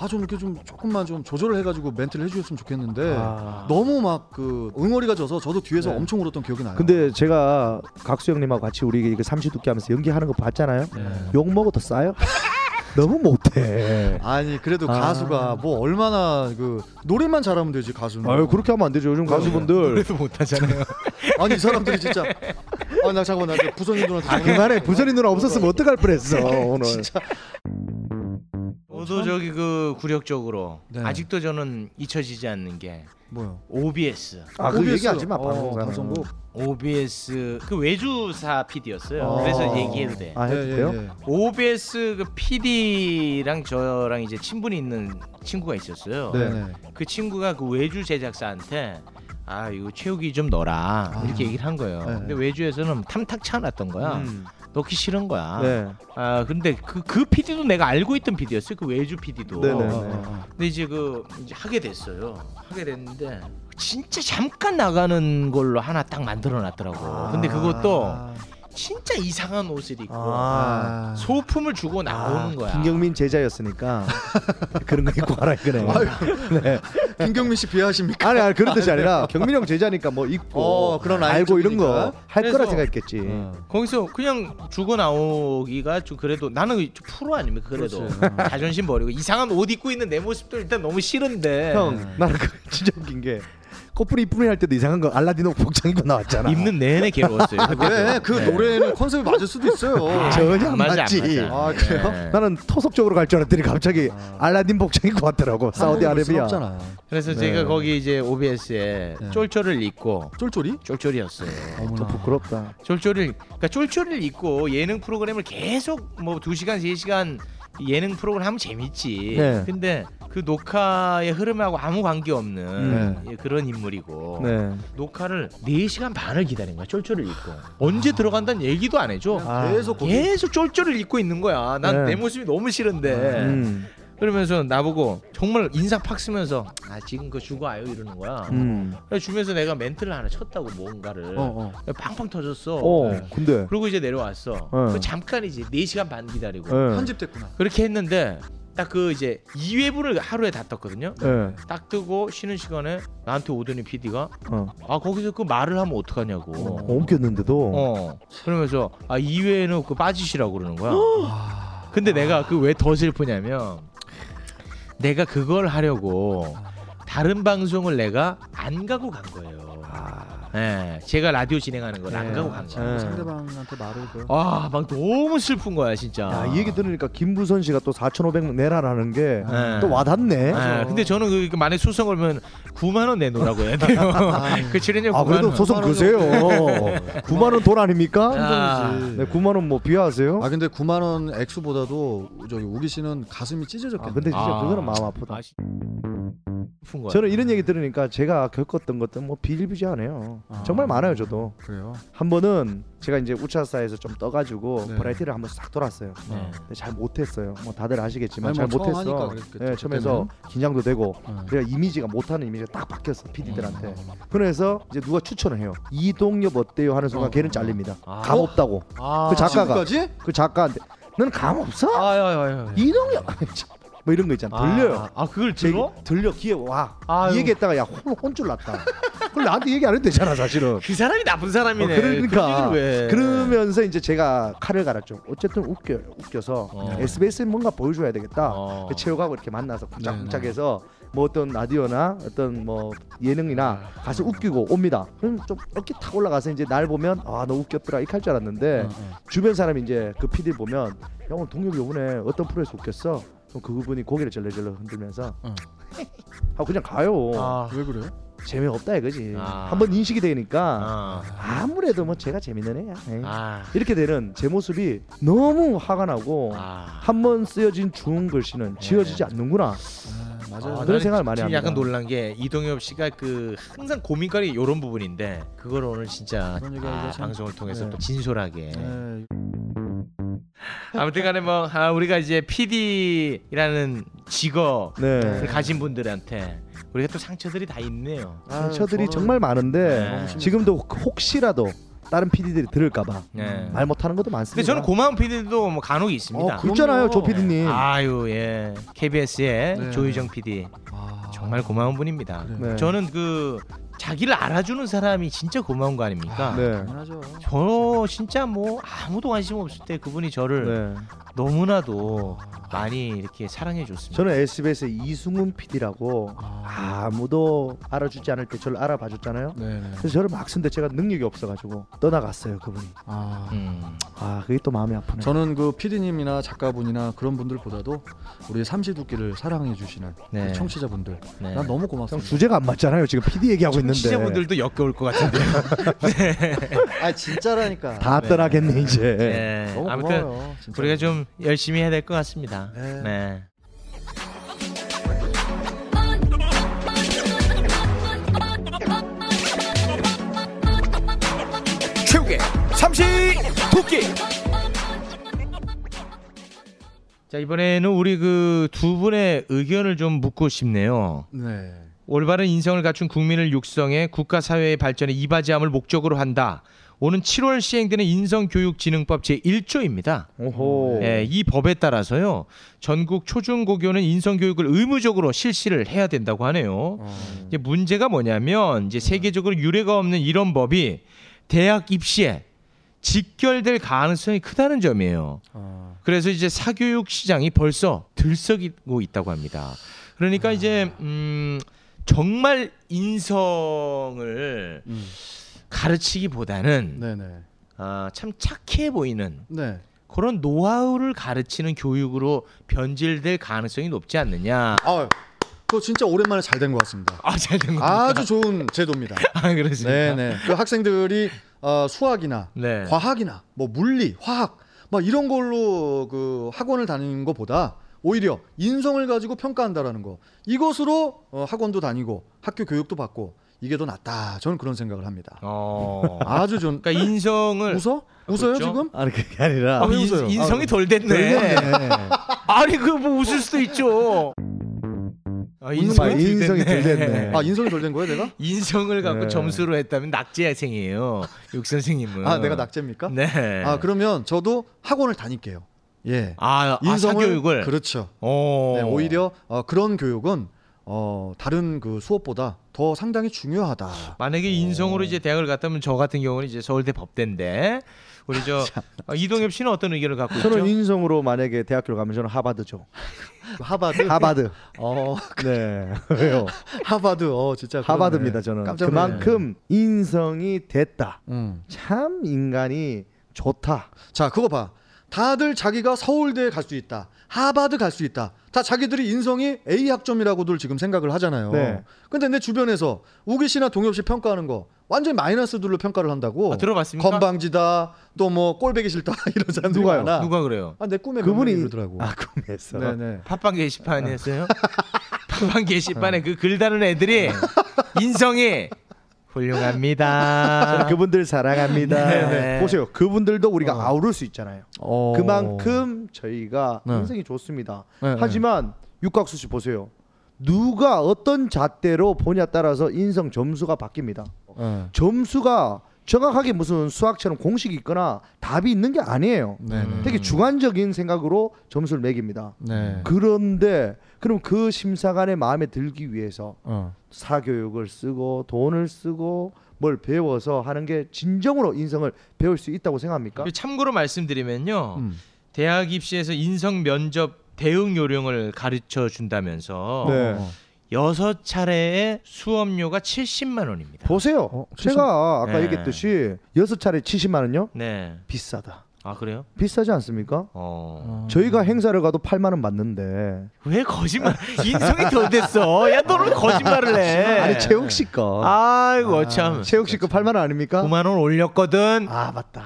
Speaker 3: 아 좀 이렇게 좀 조금만 좀 조절을 해가지고 멘트를 해주셨으면 좋겠는데
Speaker 8: 아.
Speaker 3: 너무 막 그 응어리가 져서 저도 뒤에서
Speaker 8: 네.
Speaker 3: 엄청 울었던 기억이 나요.
Speaker 8: 근데 제가 각수 형님하고 같이 우리 그 삼시 두끼 하면서 연기하는 거 봤잖아요. 욕 먹어도 싸요? 너무 못해.
Speaker 3: 아니 그래도
Speaker 8: 아.
Speaker 3: 가수가 뭐 얼마나 그 노래만 잘하면 되지 가수는.
Speaker 8: 아유 그렇게 하면 안 되죠. 요즘 가수분들.
Speaker 6: 노래도 못하잖아요.
Speaker 3: 아니 이 사람들이 진짜. 아 나 잠깐만 나 부선님들한테.
Speaker 8: 아 그만해. 부선이 누나 없었으면 어떡할 뻔했어 오늘.
Speaker 3: 진짜.
Speaker 6: 저도 저기 그 굴욕적으로
Speaker 3: 네.
Speaker 6: 아직도 저는 잊혀지지 않는 게
Speaker 3: 뭐요?
Speaker 6: OBS.
Speaker 8: 아 그
Speaker 3: OBS.
Speaker 8: 얘기하지 마.
Speaker 3: 어,
Speaker 8: 방송사.
Speaker 3: 방송국.
Speaker 6: OBS 그 외주사 PD였어요.
Speaker 3: 어.
Speaker 6: 그래서 얘기해도 돼.
Speaker 8: 아 해도
Speaker 3: 예, 예,
Speaker 8: 돼요?
Speaker 3: 예.
Speaker 6: OBS 그 PD랑 저랑 이제 친분이 있는 친구가 있었어요.
Speaker 3: 네. 네.
Speaker 6: 그 친구가 그 외주 제작사한테 아 이거 채우기 좀 넣어라
Speaker 3: 아.
Speaker 6: 이렇게 얘기를 한 거예요.
Speaker 3: 네.
Speaker 6: 근데 외주에서는 탐탁치 않았던 거야.
Speaker 8: 음.
Speaker 6: 넣기 싫은 거야.
Speaker 8: 네.
Speaker 6: 아 근데 그그 PD도 내가 알고 있던 PD였어요. 그 외주 PD도.
Speaker 8: 네네.
Speaker 3: 어.
Speaker 6: 근데 이제 그 이제 하게 됐어요. 하게 됐는데 진짜 잠깐 나가는 걸로 하나 딱 만들어 놨더라고. 근데 그것도 진짜 이상한 옷을 입고
Speaker 8: 아.
Speaker 6: 소품을 주고 나오는 거야.
Speaker 8: 김경민 제자였으니까 그런 거 입고 가라 이거네. 네.
Speaker 3: 김경민 씨 비하십니까?
Speaker 8: 아니 아니 그런 뜻이 아니라 경민 형 제자니까 뭐 입고
Speaker 3: 어, 그런
Speaker 8: 알고 이런. 거 할 거라
Speaker 6: 그래서-
Speaker 8: 생각했겠지.
Speaker 3: 어.
Speaker 6: 거기서 그냥 주고 나오기가 좀 그래도 나는 좀 프로 아닙니까 그래도. 자존심 버리고 이상한 옷 입고 있는 내 모습도 일단 너무 싫은데
Speaker 8: 형 나는 그 진짜 웃긴 게 코뿔이 이쁜이 할 때도 이상한 거 알라딘 옷 복장 입고 나왔잖아.
Speaker 6: 입는 내내 괴로웠어요.
Speaker 3: 왜? 그
Speaker 6: 네.
Speaker 3: 노래는 컨셉이 맞을 수도 있어요.
Speaker 8: 전혀 안
Speaker 6: 맞아,
Speaker 8: 맞지.
Speaker 6: 맞아.
Speaker 3: 아, 그래요?
Speaker 6: 네.
Speaker 8: 나는 토속적으로 갈 줄 알았더니 갑자기 알라딘 복장 입고 왔더라고. 사우디아라비아.
Speaker 3: 없잖아.
Speaker 6: 그래서
Speaker 8: 네.
Speaker 6: 제가 거기 이제 OBS에
Speaker 3: 네.
Speaker 6: 쫄쫄을 입고
Speaker 3: 쫄쫄이?
Speaker 6: 쫄쫄이었어요.
Speaker 8: 좀 부끄럽다.
Speaker 6: 쫄쫄을 그러니까 쫄쫄을 입고 예능 프로그램을 계속 뭐 2시간 3시간 예능 프로그램 하면 재밌지.
Speaker 8: 네.
Speaker 6: 근데 그 녹화의 흐름하고 아무 관계 없는 예, 그런 인물이고
Speaker 8: 네.
Speaker 6: 녹화를 4시간 반을 기다린 거야. 쫄쫄을 입고. 언제 들어간다는 얘기도 안 해줘.
Speaker 8: 아.
Speaker 3: 계속
Speaker 6: 계속 쫄쫄을 입고 있는 거야. 난
Speaker 8: 네.
Speaker 6: 내 모습이 너무 싫은데.
Speaker 8: 음.
Speaker 6: 그러면서 나보고 정말 인상 팍 쓰면서 아 지금 그거 주고 와요 이러는 거야.
Speaker 8: 음.
Speaker 6: 그래서 주면서 내가 멘트를 하나 쳤다고 뭔가를
Speaker 3: 어, 어.
Speaker 6: 팡팡 터졌어.
Speaker 8: 어,
Speaker 6: 네.
Speaker 8: 근데
Speaker 6: 그리고 이제 내려왔어.
Speaker 8: 어.
Speaker 6: 그 잠깐이지 4 시간 반 기다리고
Speaker 8: 예.
Speaker 3: 편집됐구나.
Speaker 6: 그렇게 했는데 딱 그 이제 2회분을 하루에 다 떴거든요.
Speaker 8: 예.
Speaker 6: 딱 뜨고 쉬는 시간에 나한테 오더니 PD가
Speaker 8: 어.
Speaker 6: 아 거기서 그 말을 하면 어떡하냐고.
Speaker 8: 어, 옮겼는데도
Speaker 6: 어. 그러면서 아 2회는 그 빠지시라고 그러는 거야.
Speaker 3: 아.
Speaker 6: 근데 내가 그 왜 더 슬프냐면 내가 그걸 하려고 다른 방송을 내가 안 가고 간 거예요. 예, 제가 라디오 진행하는 걸안
Speaker 8: 네.
Speaker 6: 가고 간 거야.
Speaker 8: 예.
Speaker 3: 상대방한테 말을 그.
Speaker 6: 아, 막 너무 슬픈 거야, 진짜.
Speaker 8: 야, 이 얘기 들으니까 김부선 씨가 또 4,500명 내라라는 게
Speaker 6: 네.
Speaker 8: 또 와닿네.
Speaker 6: 예, 근데 저는 그 만에 소송 걸면 9만 원 내놓으라고 해야 돼요. 그 출연료 9만
Speaker 8: 아 그래도
Speaker 6: 원.
Speaker 8: 소송 거세요. 9만 원 돈 아닙니까?
Speaker 6: 아.
Speaker 8: 네, 9만 원 뭐 비하하세요?
Speaker 3: 아 근데 9만 원 액수보다도 저기 우기 씨는 가슴이 찢어졌겠네.
Speaker 8: 아, 근데 진짜
Speaker 6: 아.
Speaker 8: 그거는 마음 아프다.
Speaker 6: 아, 씨. 슬픈 거야.
Speaker 8: 저는 이런 얘기 들으니까 제가 겪었던 것들 뭐 비일비재하네요.
Speaker 3: 아.
Speaker 8: 정말 많아요, 저도.
Speaker 3: 그래요.
Speaker 8: 한 번은 제가 이제 우차사에서 좀 떠가지고
Speaker 3: 네.
Speaker 8: 버라이티를 한번 싹 돌았어요.
Speaker 6: 네.
Speaker 8: 근데 잘 못했어요. 뭐 다들 아시겠지만
Speaker 3: 아니,
Speaker 8: 잘
Speaker 3: 뭐 처음
Speaker 8: 못했어.
Speaker 3: 하니까 그랬겠죠,
Speaker 8: 네, 처음에서 긴장도 되고
Speaker 3: 어.
Speaker 8: 그래야 이미지가 못하는 이미지가 딱 바뀌었어 PD들한테. 그래서 이제 누가 추천을 해요. 이동엽 어때요 하는 순간
Speaker 3: 어,
Speaker 8: 걔는
Speaker 3: 어.
Speaker 8: 잘립니다.
Speaker 6: 아.
Speaker 8: 감 없다고.
Speaker 6: 아,
Speaker 8: 그 작가가
Speaker 3: 지금까지?
Speaker 8: 그 작가한테 너는 감 없어?
Speaker 6: 아유, 아유, 아유.
Speaker 8: 이동엽 뭐 이런 거 있잖아. 들려요.
Speaker 6: 아, 아, 그걸
Speaker 8: 제-
Speaker 6: 들어?
Speaker 8: 들려 귀에 와.
Speaker 6: 아유.
Speaker 8: 이 얘기했다가 야 혼, 혼줄 났다. 그걸 나한테 얘기 안 해도 되잖아 사실은.
Speaker 6: 그 사람이 나쁜 사람이네.
Speaker 8: 어, 그러니까
Speaker 6: 그?
Speaker 8: 그러면서 이제 제가 칼을 갈았죠. 어쨌든 웃겨 웃겨서
Speaker 6: 어.
Speaker 8: SBS에 뭔가 보여줘야 되겠다.
Speaker 6: 어.
Speaker 8: 그 체육하고 이렇게 만나서
Speaker 3: 네,
Speaker 8: 쿵짝쿵짝해서 뭐 어떤 라디오나 어떤 뭐 예능이나 가서 웃기고 옵니다. 그럼 좀 이렇게 탁 올라가서 이제 날 보면 아 너 웃겼더라 이렇게 할 줄 알았는데
Speaker 3: 어, 어.
Speaker 8: 주변 사람이 이제 그 PD 보면 야 오늘 동엽이 요번에 어떤 프로에서 웃겼어? 그럼 그분이 고개를 절레절레 흔들면서
Speaker 3: 어.
Speaker 8: 하고 그냥 가요.
Speaker 6: 아,
Speaker 3: 왜 그래요?
Speaker 8: 재미없다 이거지.
Speaker 6: 아.
Speaker 8: 한번 인식이 되니까
Speaker 6: 아,
Speaker 8: 아무래도 뭐 제가 재밌는 애야. 에이.
Speaker 6: 아,
Speaker 8: 이렇게 되는 제 모습이 너무 화가 나고
Speaker 6: 아.
Speaker 8: 한 번 쓰여진 좋은 글씨는 지워지지 않는구나.
Speaker 3: 아, 맞아요.
Speaker 8: 그런
Speaker 6: 나는
Speaker 8: 생각을 많이
Speaker 6: 지금
Speaker 8: 합니다.
Speaker 6: 약간 놀란 게 이동엽 씨가 그 항상 고민거리 이런 부분인데 그걸 오늘 진짜
Speaker 3: 그런 얘기 하기가
Speaker 6: 아,
Speaker 3: 참-
Speaker 6: 방송을 통해서
Speaker 3: 네.
Speaker 6: 또 진솔하게
Speaker 3: 네.
Speaker 6: 아무튼간에 뭐 아, 우리가 이제 PD라는 직업을
Speaker 8: 네.
Speaker 6: 가진 분들한테 우리가 또 상처들이 다 있네요.
Speaker 8: 상처들이
Speaker 3: 저는-
Speaker 8: 정말 많은데
Speaker 6: 네.
Speaker 8: 지금도 혹시라도 다른 PD들이 들을까봐
Speaker 6: 네.
Speaker 8: 말 못하는 것도 많습니다.
Speaker 6: 근데 저는 고마운 PD도 뭐 간혹 있습니다.
Speaker 3: 어, 그-
Speaker 8: 있잖아요, 조
Speaker 3: 그럼요.
Speaker 8: PD님.
Speaker 6: 아유 예 KBS의
Speaker 3: 네.
Speaker 6: 조유정 PD
Speaker 3: 아,
Speaker 6: 정말 고마운 분입니다.
Speaker 8: 네.
Speaker 6: 저는 그 자기를 알아주는 사람이 진짜 고마운 거 아닙니까?
Speaker 8: 네.
Speaker 3: 당연하죠.
Speaker 6: 저 진짜 뭐 아무도 관심 없을 때 그분이 저를
Speaker 8: 네.
Speaker 6: 너무나도 많이 이렇게 사랑해 줬습니다.
Speaker 8: 저는 SBS의 이승훈 PD라고
Speaker 3: 아,
Speaker 8: 아무도 알아주지 않을 때 저를 알아봐 줬잖아요.
Speaker 3: 네 네.
Speaker 8: 그래서 저를 막 쓴데 제가 능력이 없어가지고 떠나갔어요 그분이.
Speaker 3: 아,
Speaker 6: 음.
Speaker 8: 아 그게 또 마음이 아프네.
Speaker 3: 저는 그 PD님이나 작가분이나 그런 분들보다도 우리 삼시두끼를 사랑해 주시는
Speaker 6: 네.
Speaker 3: 그 청취자분들,
Speaker 6: 네.
Speaker 3: 난 너무
Speaker 8: 형
Speaker 3: 고맙습니다.
Speaker 8: 주제가 안 맞잖아요. 지금 PD 얘기하고 있는데
Speaker 6: 시청자분들도 역겨울 것 같은데요.
Speaker 3: 아 진짜라니까.
Speaker 8: 다 떠나겠네 이제.
Speaker 6: 네.
Speaker 3: 너무
Speaker 6: 아무튼
Speaker 3: 고마워요.
Speaker 6: 우리가 좀 열심히 해야 될 것 같습니다.
Speaker 3: 네.
Speaker 6: 네.
Speaker 2: 최욱의 삼시 도끼
Speaker 6: 자 이번에는 우리 그 두 분의 의견을 좀 묻고 싶네요.
Speaker 3: 네.
Speaker 6: 올바른 인성을 갖춘 국민을 육성해 국가 사회의 발전에 이바지함을 목적으로 한다. 오는 7월 시행되는 인성교육진흥법 제1조입니다.
Speaker 8: 오호.
Speaker 6: 예, 이 법에 따라서요. 전국 초중고교는 인성교육을 의무적으로 실시를 해야 된다고 하네요.
Speaker 3: 어.
Speaker 6: 이제 문제가 뭐냐면 이제 세계적으로 유례가 없는 이런 법이 대학 입시에 직결될 가능성이 크다는 점이에요.
Speaker 3: 아,
Speaker 6: 그래서 이제 사교육 시장이 벌써 들썩이고 있다고 합니다. 그러니까 이제 음 정말 인성을
Speaker 3: 음.
Speaker 6: 가르치기보다는
Speaker 3: 네네.
Speaker 6: 아, 참 착해 보이는
Speaker 3: 네.
Speaker 6: 그런 노하우를 가르치는 교육으로 변질될 가능성이 높지 않느냐.
Speaker 3: 아, 그거 진짜 오랜만에 잘 된 것 같습니다.
Speaker 6: 아, 잘된 겁니까?
Speaker 3: 아주 좋은 제도입니다.
Speaker 6: 아, 그렇습니까?
Speaker 3: 네네. 그 학생들이 어, 수학이나
Speaker 6: 네.
Speaker 3: 과학이나 뭐 물리, 화학 막 이런 걸로 그 학원을 다니는 것보다 오히려 인성을 가지고 평가한다라는 거 이것으로 어, 학원도 다니고 학교 교육도 받고 이게 더 낫다. 저는 그런 생각을 합니다.
Speaker 6: 어.
Speaker 3: 아주 좋은.
Speaker 6: 그러니까 인성을
Speaker 3: 웃어? 웃어요
Speaker 6: 그렇죠?
Speaker 3: 지금?
Speaker 8: 아니 그게 아니라
Speaker 6: 아,
Speaker 3: 왜
Speaker 6: 인,
Speaker 3: 웃어요?
Speaker 6: 인성이 덜 됐네.
Speaker 8: 네.
Speaker 6: 아니 그 뭐 웃을 수도 있죠. 아,
Speaker 8: 인성이,
Speaker 6: 덜
Speaker 8: 인성이 덜
Speaker 6: 됐네.
Speaker 8: 됐네.
Speaker 3: 아 인성이 덜 된 거예요, 내가?
Speaker 6: 인성을 갖고
Speaker 8: 네.
Speaker 6: 점수로 했다면 낙제생이에요. 육 선생님은.
Speaker 3: 아 내가 낙제입니까?
Speaker 6: 네.
Speaker 3: 아 그러면 저도 학원을 다닐게요. 예.
Speaker 6: 아, 아
Speaker 3: 인성을
Speaker 6: 사교육을.
Speaker 3: 그렇죠.
Speaker 6: 어.
Speaker 3: 네, 오히려 어, 그런 교육은 어, 다른 그 수업보다 더 상당히 중요하다.
Speaker 6: 만약에 인성으로 이제 대학을 갔다면 저 같은 경우는 이제 서울대 법대인데 우리 저 어, 이동엽 씨는 어떤 의견을 갖고 있죠?
Speaker 8: 저는 인성으로 만약에 대학교를 가면 저는 하바드죠.
Speaker 3: 하바드.
Speaker 8: 하바드.
Speaker 3: 어,
Speaker 8: 네. 왜요?
Speaker 3: 하바드. 어, 진짜.
Speaker 8: 하바드입니다. 저는. 그만큼 인성이 됐다.
Speaker 3: 음.
Speaker 8: 참 인간이 좋다.
Speaker 3: 자, 그거 봐. 다들 자기가 서울대에 갈 수 있다. 하바드 갈 수 있다. 다 자기들이 인성이 A 학점이라고들 지금 생각을 하잖아요.
Speaker 8: 네.
Speaker 3: 근데 내 주변에서 우기 씨나 동엽 씨 평가하는 거 완전히 마이너스들로 평가를 한다고.
Speaker 6: 아, 들어봤습니까?
Speaker 3: 건방지다. 또 뭐 꼴배기 싫다. 이런 사람들이
Speaker 8: 누가요?
Speaker 3: 많아.
Speaker 6: 누가 그래요?
Speaker 3: 아, 내 꿈에
Speaker 8: 그분이
Speaker 3: 그분이 그러더라고.
Speaker 8: 아 꿈에서.
Speaker 3: 네네.
Speaker 6: 팟빵 게시판에서요? 팟빵 게시판에 그 글 다는 애들이 인성이 훌륭합니다.
Speaker 8: 그분들 사랑합니다.
Speaker 6: 네네.
Speaker 8: 보세요. 그분들도 우리가
Speaker 3: 어.
Speaker 8: 아우를 수 있잖아요.
Speaker 3: 어.
Speaker 8: 그만큼 저희가
Speaker 3: 네.
Speaker 8: 인생이 좋습니다.
Speaker 3: 네,
Speaker 8: 하지만 육각수 씨 보세요. 누가 어떤 잣대로 보냐 따라서 인성 점수가 바뀝니다.
Speaker 3: 네.
Speaker 8: 점수가 정확하게 무슨 수학처럼 공식이 있거나 답이 있는 게 아니에요.
Speaker 3: 네네.
Speaker 8: 되게 주관적인 생각으로 점수를 매깁니다.
Speaker 3: 네.
Speaker 8: 그런데 그럼 그 심사관의 마음에 들기 위해서
Speaker 3: 어.
Speaker 8: 사교육을 쓰고 돈을 쓰고 뭘 배워서 하는 게 진정으로 인성을 배울 수 있다고 생각합니까?
Speaker 6: 참고로 말씀드리면요.
Speaker 3: 음.
Speaker 6: 대학 입시에서 인성 면접 대응 요령을 가르쳐 준다면서
Speaker 8: 네.
Speaker 3: 어.
Speaker 6: 여섯 차례의 수업료가 70만 원입니다.
Speaker 8: 보세요.
Speaker 3: 어,
Speaker 8: 제가 아까
Speaker 6: 네.
Speaker 8: 얘기했듯이 여섯 차례 70만 원요?
Speaker 6: 네.
Speaker 8: 비싸다.
Speaker 6: 아 그래요?
Speaker 8: 비싸지 않습니까?
Speaker 6: 어.
Speaker 8: 저희가 행사를 가도 8만 원 받는데
Speaker 6: 왜 거짓말? 인성이 덜 됐어. 야 너는 왜 거짓말을 해?
Speaker 8: 아니 최욱 씨 거.
Speaker 6: 아이고 참.
Speaker 8: 최욱 씨거 8만 원 아닙니까?
Speaker 6: 9만 원 올렸거든.
Speaker 8: 아 맞다.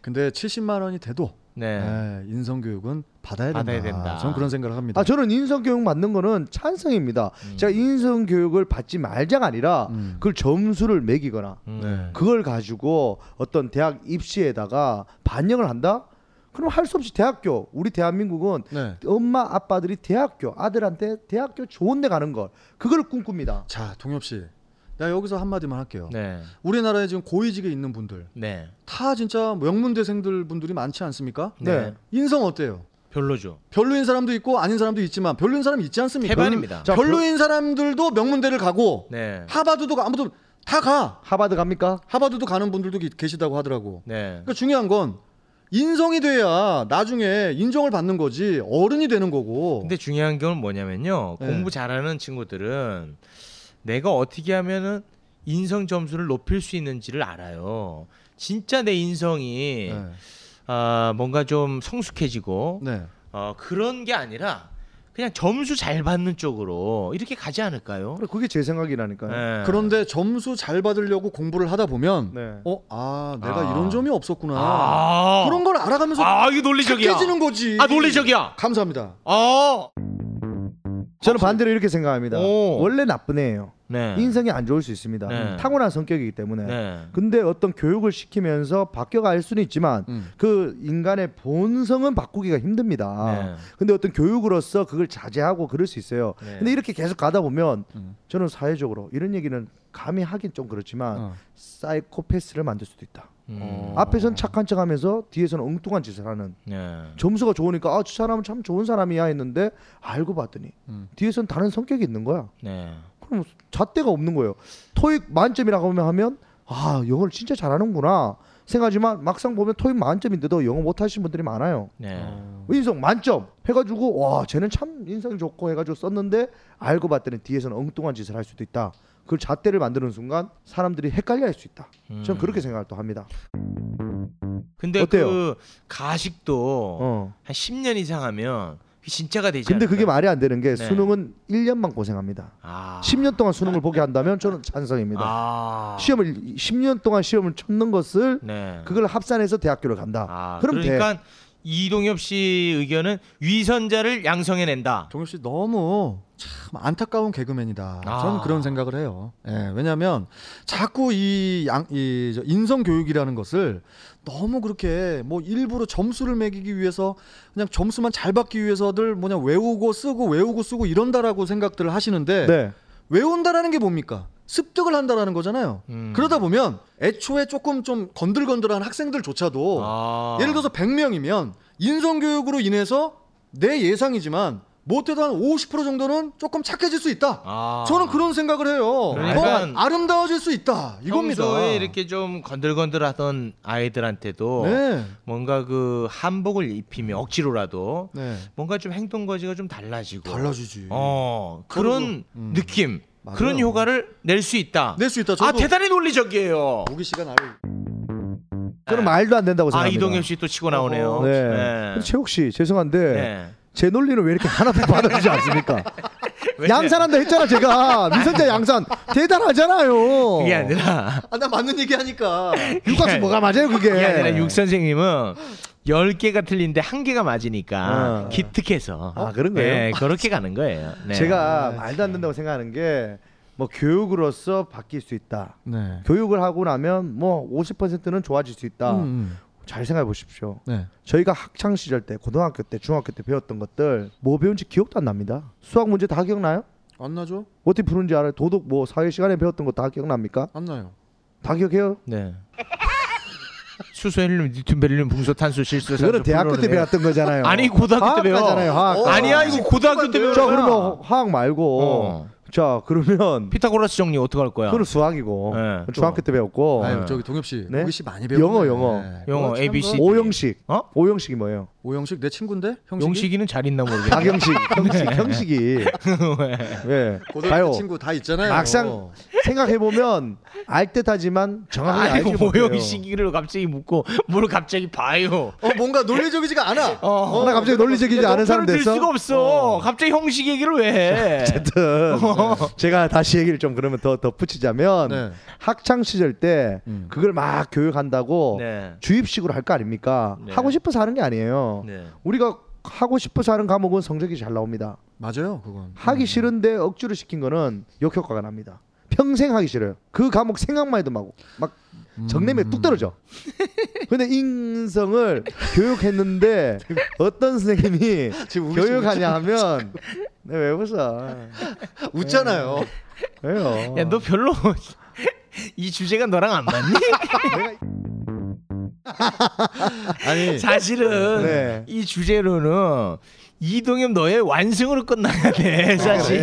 Speaker 3: 근데 70만 원이 돼도
Speaker 6: 네.
Speaker 3: 네, 인성 교육은 받아야 된다.
Speaker 6: 받아야 된다.
Speaker 3: 저는 그런 생각을 합니다.
Speaker 8: 아 저는 인성 교육 받는 거는 찬성입니다.
Speaker 6: 음.
Speaker 8: 제가 인성 교육을 받지 말자가 아니라
Speaker 3: 음.
Speaker 8: 그걸 점수를 매기거나
Speaker 6: 음.
Speaker 3: 네.
Speaker 8: 그걸 가지고 어떤 대학 입시에다가 반영을 한다? 그럼 할 수 없이 대학교 우리 대한민국은
Speaker 3: 네.
Speaker 8: 엄마 아빠들이 대학교 아들한테 대학교 좋은 데 가는 걸 그걸 꿈꿉니다.
Speaker 3: 자, 동엽 씨. 내가 여기서 한 마디만 할게요.
Speaker 6: 네.
Speaker 3: 우리나라에 지금 고위직에 있는 분들
Speaker 6: 네.
Speaker 3: 다 진짜 명문대생들 분들이 많지 않습니까?
Speaker 6: 네.
Speaker 3: 인성 어때요?
Speaker 6: 별로죠.
Speaker 3: 별로인 사람도 있고 아닌 사람도 있지만 별로인 사람 있지 않습니까?
Speaker 6: 태반입니다.
Speaker 8: 자,
Speaker 3: 별로인 사람들도 명문대를 가고
Speaker 6: 네.
Speaker 3: 하버드도 가- 아무도 다 가.
Speaker 8: 하바드 갑니까?
Speaker 3: 하버드도 가는 분들도 기- 계시다고 하더라고.
Speaker 6: 네.
Speaker 3: 그러니까 중요한 건 인성이 돼야 나중에 인정을 받는 거지 어른이 되는 거고.
Speaker 6: 근데 중요한 건 뭐냐면요.
Speaker 3: 네.
Speaker 6: 공부 잘하는 친구들은 내가 어떻게 하면은 인성 점수를 높일 수 있는지를 알아요. 진짜 내 인성이
Speaker 3: 네.
Speaker 6: 아, 뭔가 좀 성숙해지고
Speaker 3: 네.
Speaker 6: 어, 그런 게 아니라 그냥 점수 잘 받는 쪽으로 이렇게 가지 않을까요?
Speaker 8: 그래, 그게 제 생각이라니까요.
Speaker 6: 네.
Speaker 3: 그런데 점수 잘 받으려고 공부를 하다 보면
Speaker 8: 네.
Speaker 3: 어, 아, 내가
Speaker 6: 아.
Speaker 3: 이런 점이 없었구나.
Speaker 6: 아,
Speaker 3: 그런 걸 알아가면서
Speaker 6: 아, 이거 논리적이야.
Speaker 3: 착해지는 거지.
Speaker 6: 아, 논리적이야.
Speaker 3: 감사합니다.
Speaker 6: 어.
Speaker 8: 저는 반대로 이렇게 생각합니다.
Speaker 6: 오.
Speaker 8: 원래 나쁜 애예요.
Speaker 6: 네.
Speaker 8: 인성이 안 좋을 수 있습니다.
Speaker 6: 네.
Speaker 8: 타고난 성격이기 때문에.
Speaker 6: 네.
Speaker 8: 근데 어떤 교육을 시키면서 바뀌어갈 수는 있지만
Speaker 3: 음.
Speaker 8: 그 인간의 본성은 바꾸기가 힘듭니다.
Speaker 6: 네.
Speaker 8: 근데 어떤 교육으로서 그걸 자제하고 그럴 수 있어요.
Speaker 6: 네.
Speaker 8: 근데 이렇게 계속 가다 보면
Speaker 3: 음.
Speaker 8: 저는 사회적으로 이런 얘기는 감히 하긴 좀 그렇지만
Speaker 3: 어.
Speaker 8: 사이코패스를 만들 수도 있다.
Speaker 6: 음.
Speaker 3: 어.
Speaker 8: 앞에선 착한 척하면서 뒤에서는 엉뚱한 짓을 하는
Speaker 6: 네.
Speaker 8: 점수가 좋으니까 아 저 사람은 참 좋은 사람이야 했는데 알고 봤더니
Speaker 3: 음.
Speaker 8: 뒤에서는 다른 성격이 있는 거야.
Speaker 6: 네.
Speaker 8: 그럼 잣대가 없는 거예요. 토익 만점이라고 하면 아 영어를 진짜 잘하는구나 생각하지만 막상 보면 토익 만점인데도 영어 못하시는 분들이 많아요.
Speaker 6: 네.
Speaker 8: 인성 만점 해가지고 와 쟤는 참 인성 좋고 해가지고 썼는데 알고 봤더니 뒤에서는 엉뚱한 짓을 할 수도 있다. 그걸 잣대를 만드는 순간 사람들이 헷갈려 할 수 있다. 저는
Speaker 6: 음.
Speaker 8: 그렇게 생각을 또 합니다.
Speaker 6: 근데
Speaker 8: 어때요?
Speaker 6: 그 가식도
Speaker 8: 어.
Speaker 6: 한 10년 이상 하면 그게 진짜가 되지
Speaker 8: 근데 그게
Speaker 6: 않을까요?
Speaker 8: 말이 안 되는 게
Speaker 6: 네.
Speaker 8: 수능은 1년만 고생합니다.
Speaker 6: 아.
Speaker 8: 10년 동안 수능을 보게 한다면 저는 찬성입니다.
Speaker 6: 아.
Speaker 8: 시험을 10년 동안 시험을 쳤는 것을
Speaker 6: 네.
Speaker 8: 그걸 합산해서 대학교를 간다.
Speaker 6: 아,
Speaker 8: 그럼 돼.
Speaker 6: 그러니까 이동엽 씨 의견은 위선자를 양성해낸다.
Speaker 3: 동엽 씨 너무 참 안타까운 개그맨이다.
Speaker 6: 아.
Speaker 3: 저는 그런 생각을 해요. 예, 왜냐하면 자꾸 이, 양, 이저 인성 교육이라는 것을 너무 그렇게 뭐 일부러 점수를 매기기 위해서 그냥 점수만 잘 받기 위해서들 뭐냐 외우고 쓰고 외우고 쓰고 이런다라고 생각들을 하시는데
Speaker 8: 네.
Speaker 3: 외운다라는 게 뭡니까? 습득을 한다라는 거잖아요.
Speaker 6: 음.
Speaker 3: 그러다 보면 애초에 조금 좀 건들건들한 학생들조차도
Speaker 6: 아.
Speaker 3: 예를 들어서 100명이면 인성 교육으로 인해서 내 예상이지만 못해도 한 50% 정도는 조금 착해질 수 있다.
Speaker 6: 아.
Speaker 3: 저는 그런 생각을 해요.
Speaker 6: 그러니까
Speaker 3: 더 아름다워질 수 있다. 이겁니다.
Speaker 6: 평소에 이렇게 좀 건들건들하던 아이들한테도
Speaker 3: 네.
Speaker 6: 뭔가 그 한복을 입히면 억지로라도
Speaker 3: 네.
Speaker 6: 뭔가 좀 행동 거지가 좀 달라지고
Speaker 3: 달라지지.
Speaker 6: 어 그런
Speaker 3: 음.
Speaker 6: 느낌
Speaker 3: 맞아요.
Speaker 6: 그런 효과를 낼 수 있다.
Speaker 3: 낼 수 있다.
Speaker 6: 아
Speaker 3: 저도
Speaker 6: 대단히 논리적이에요.
Speaker 3: 보기 씨가 나를
Speaker 8: 저는 말도 안 된다고
Speaker 6: 아
Speaker 8: 생각합니다.
Speaker 6: 이동엽 씨 또 치고 나오네요.
Speaker 8: 네.
Speaker 6: 네.
Speaker 8: 근데 최욱 씨 죄송한데
Speaker 6: 네.
Speaker 8: 제 논리는 왜 이렇게 하나도 받아주지 않습니까?
Speaker 6: 왜?
Speaker 8: 양산한다 했잖아 제가 미선자 양산 대단하잖아요.
Speaker 6: 그게 아니라
Speaker 3: 아, 나 맞는 얘기 하니까.
Speaker 8: 육각수 뭐가 맞아요 그게?
Speaker 6: 그게 아니라 육 선생님은 열 개가 틀린데 한 개가 맞으니까
Speaker 8: 어.
Speaker 6: 기특해서
Speaker 8: 아, 그런 거예요?
Speaker 6: 네, 그렇게 가는 거예요. 네.
Speaker 8: 제가 말도 안 된다고 생각하는 게 뭐 교육으로서 바뀔 수 있다.
Speaker 3: 네.
Speaker 8: 교육을 하고 나면 뭐 50%는 좋아질 수 있다.
Speaker 3: 음,
Speaker 8: 잘 생각해 보십시오.
Speaker 3: 네.
Speaker 8: 저희가 학창 시절 때, 고등학교 때, 중학교 때 배웠던 것들 뭐 배운지 기억도 안 납니다. 수학 문제 다 기억나요?
Speaker 3: 안 나죠?
Speaker 8: 어떻게 푸는지 알아요? 도덕 뭐 사회 시간에 배웠던 거 다 기억납니까?
Speaker 3: 안 나요.
Speaker 8: 다 기억해요?
Speaker 6: 네. 수소 헬륨 니튬 베릴륨 붕소 탄소 실수
Speaker 8: 그거는 대학교 때 배웠던 거잖아요.
Speaker 6: 아니 고등학교 때 배워.
Speaker 8: 화학.
Speaker 6: 아니야 이거 고등학교 때 배워.
Speaker 8: 자 그러면 화학 말고
Speaker 6: 어.
Speaker 8: 자 그러면
Speaker 6: 피타고라스 정리 어떻게 할 거야?
Speaker 8: 그건 수학이고
Speaker 6: 네,
Speaker 8: 중학교 때 배웠고
Speaker 3: 아유, 저기 동엽 씨.
Speaker 8: 네?
Speaker 3: 보기 씨 많이 배웠네.
Speaker 8: 영어, 영어.
Speaker 6: 영어,
Speaker 3: 그거
Speaker 6: A, B,
Speaker 3: 참
Speaker 6: C.
Speaker 3: 그-
Speaker 8: 오형식
Speaker 6: 어?
Speaker 8: 오형식이 뭐예요?
Speaker 3: 오영식 내 친구인데? 형식이?
Speaker 6: 용식이는 잘 있나 모르겠네.
Speaker 8: 박영식 형식 형식이
Speaker 6: 왜?
Speaker 8: 예
Speaker 3: 고등학교 친구 다 있잖아요.
Speaker 8: 막상 생각해 보면 알 듯하지만 정확하게 알지
Speaker 6: 아이고
Speaker 8: 못해요.
Speaker 6: 모형식이를 갑자기 묻고 뭘 갑자기 봐요.
Speaker 3: 어 뭔가 논리적이지가 않아.
Speaker 6: 어.
Speaker 8: 나 갑자기 논리적이지 않은 사람
Speaker 6: 들
Speaker 8: 됐어.
Speaker 6: 수가 없어. 갑자기 형식 얘기를 왜 해?
Speaker 8: 어쨌든 제가 다시 얘기를 좀 그러면 더 덧붙이자면
Speaker 3: 네.
Speaker 8: 학창 시절 때
Speaker 3: 음.
Speaker 8: 그걸 막 교육한다고
Speaker 6: 네.
Speaker 8: 주입식으로 할 거 아닙니까?
Speaker 6: 네.
Speaker 8: 하고 싶어서 하는 게 아니에요.
Speaker 6: 네.
Speaker 8: 우리가 하고 싶어서 하는 과목은 성적이 잘 나옵니다.
Speaker 3: 맞아요, 그건.
Speaker 8: 하기
Speaker 3: 음.
Speaker 8: 싫은데 억지로 시킨 거는 역효과가 납니다. 평생 하기 싫어요. 그 과목 생각만 해도 막, 막 정내에 뚝 떨어져. 근데 인성을 교육했는데 어떤 선생님이 교육하냐 하면 네, 왜 웃어?
Speaker 3: 웃잖아요.
Speaker 8: 왜요?
Speaker 6: 야 너 별로 이 주제가 너랑 안 맞니?
Speaker 3: 아니
Speaker 6: 사실은
Speaker 8: 네.
Speaker 6: 이 주제로는 이동엽 너의 완승으로 끝나야 돼 사실.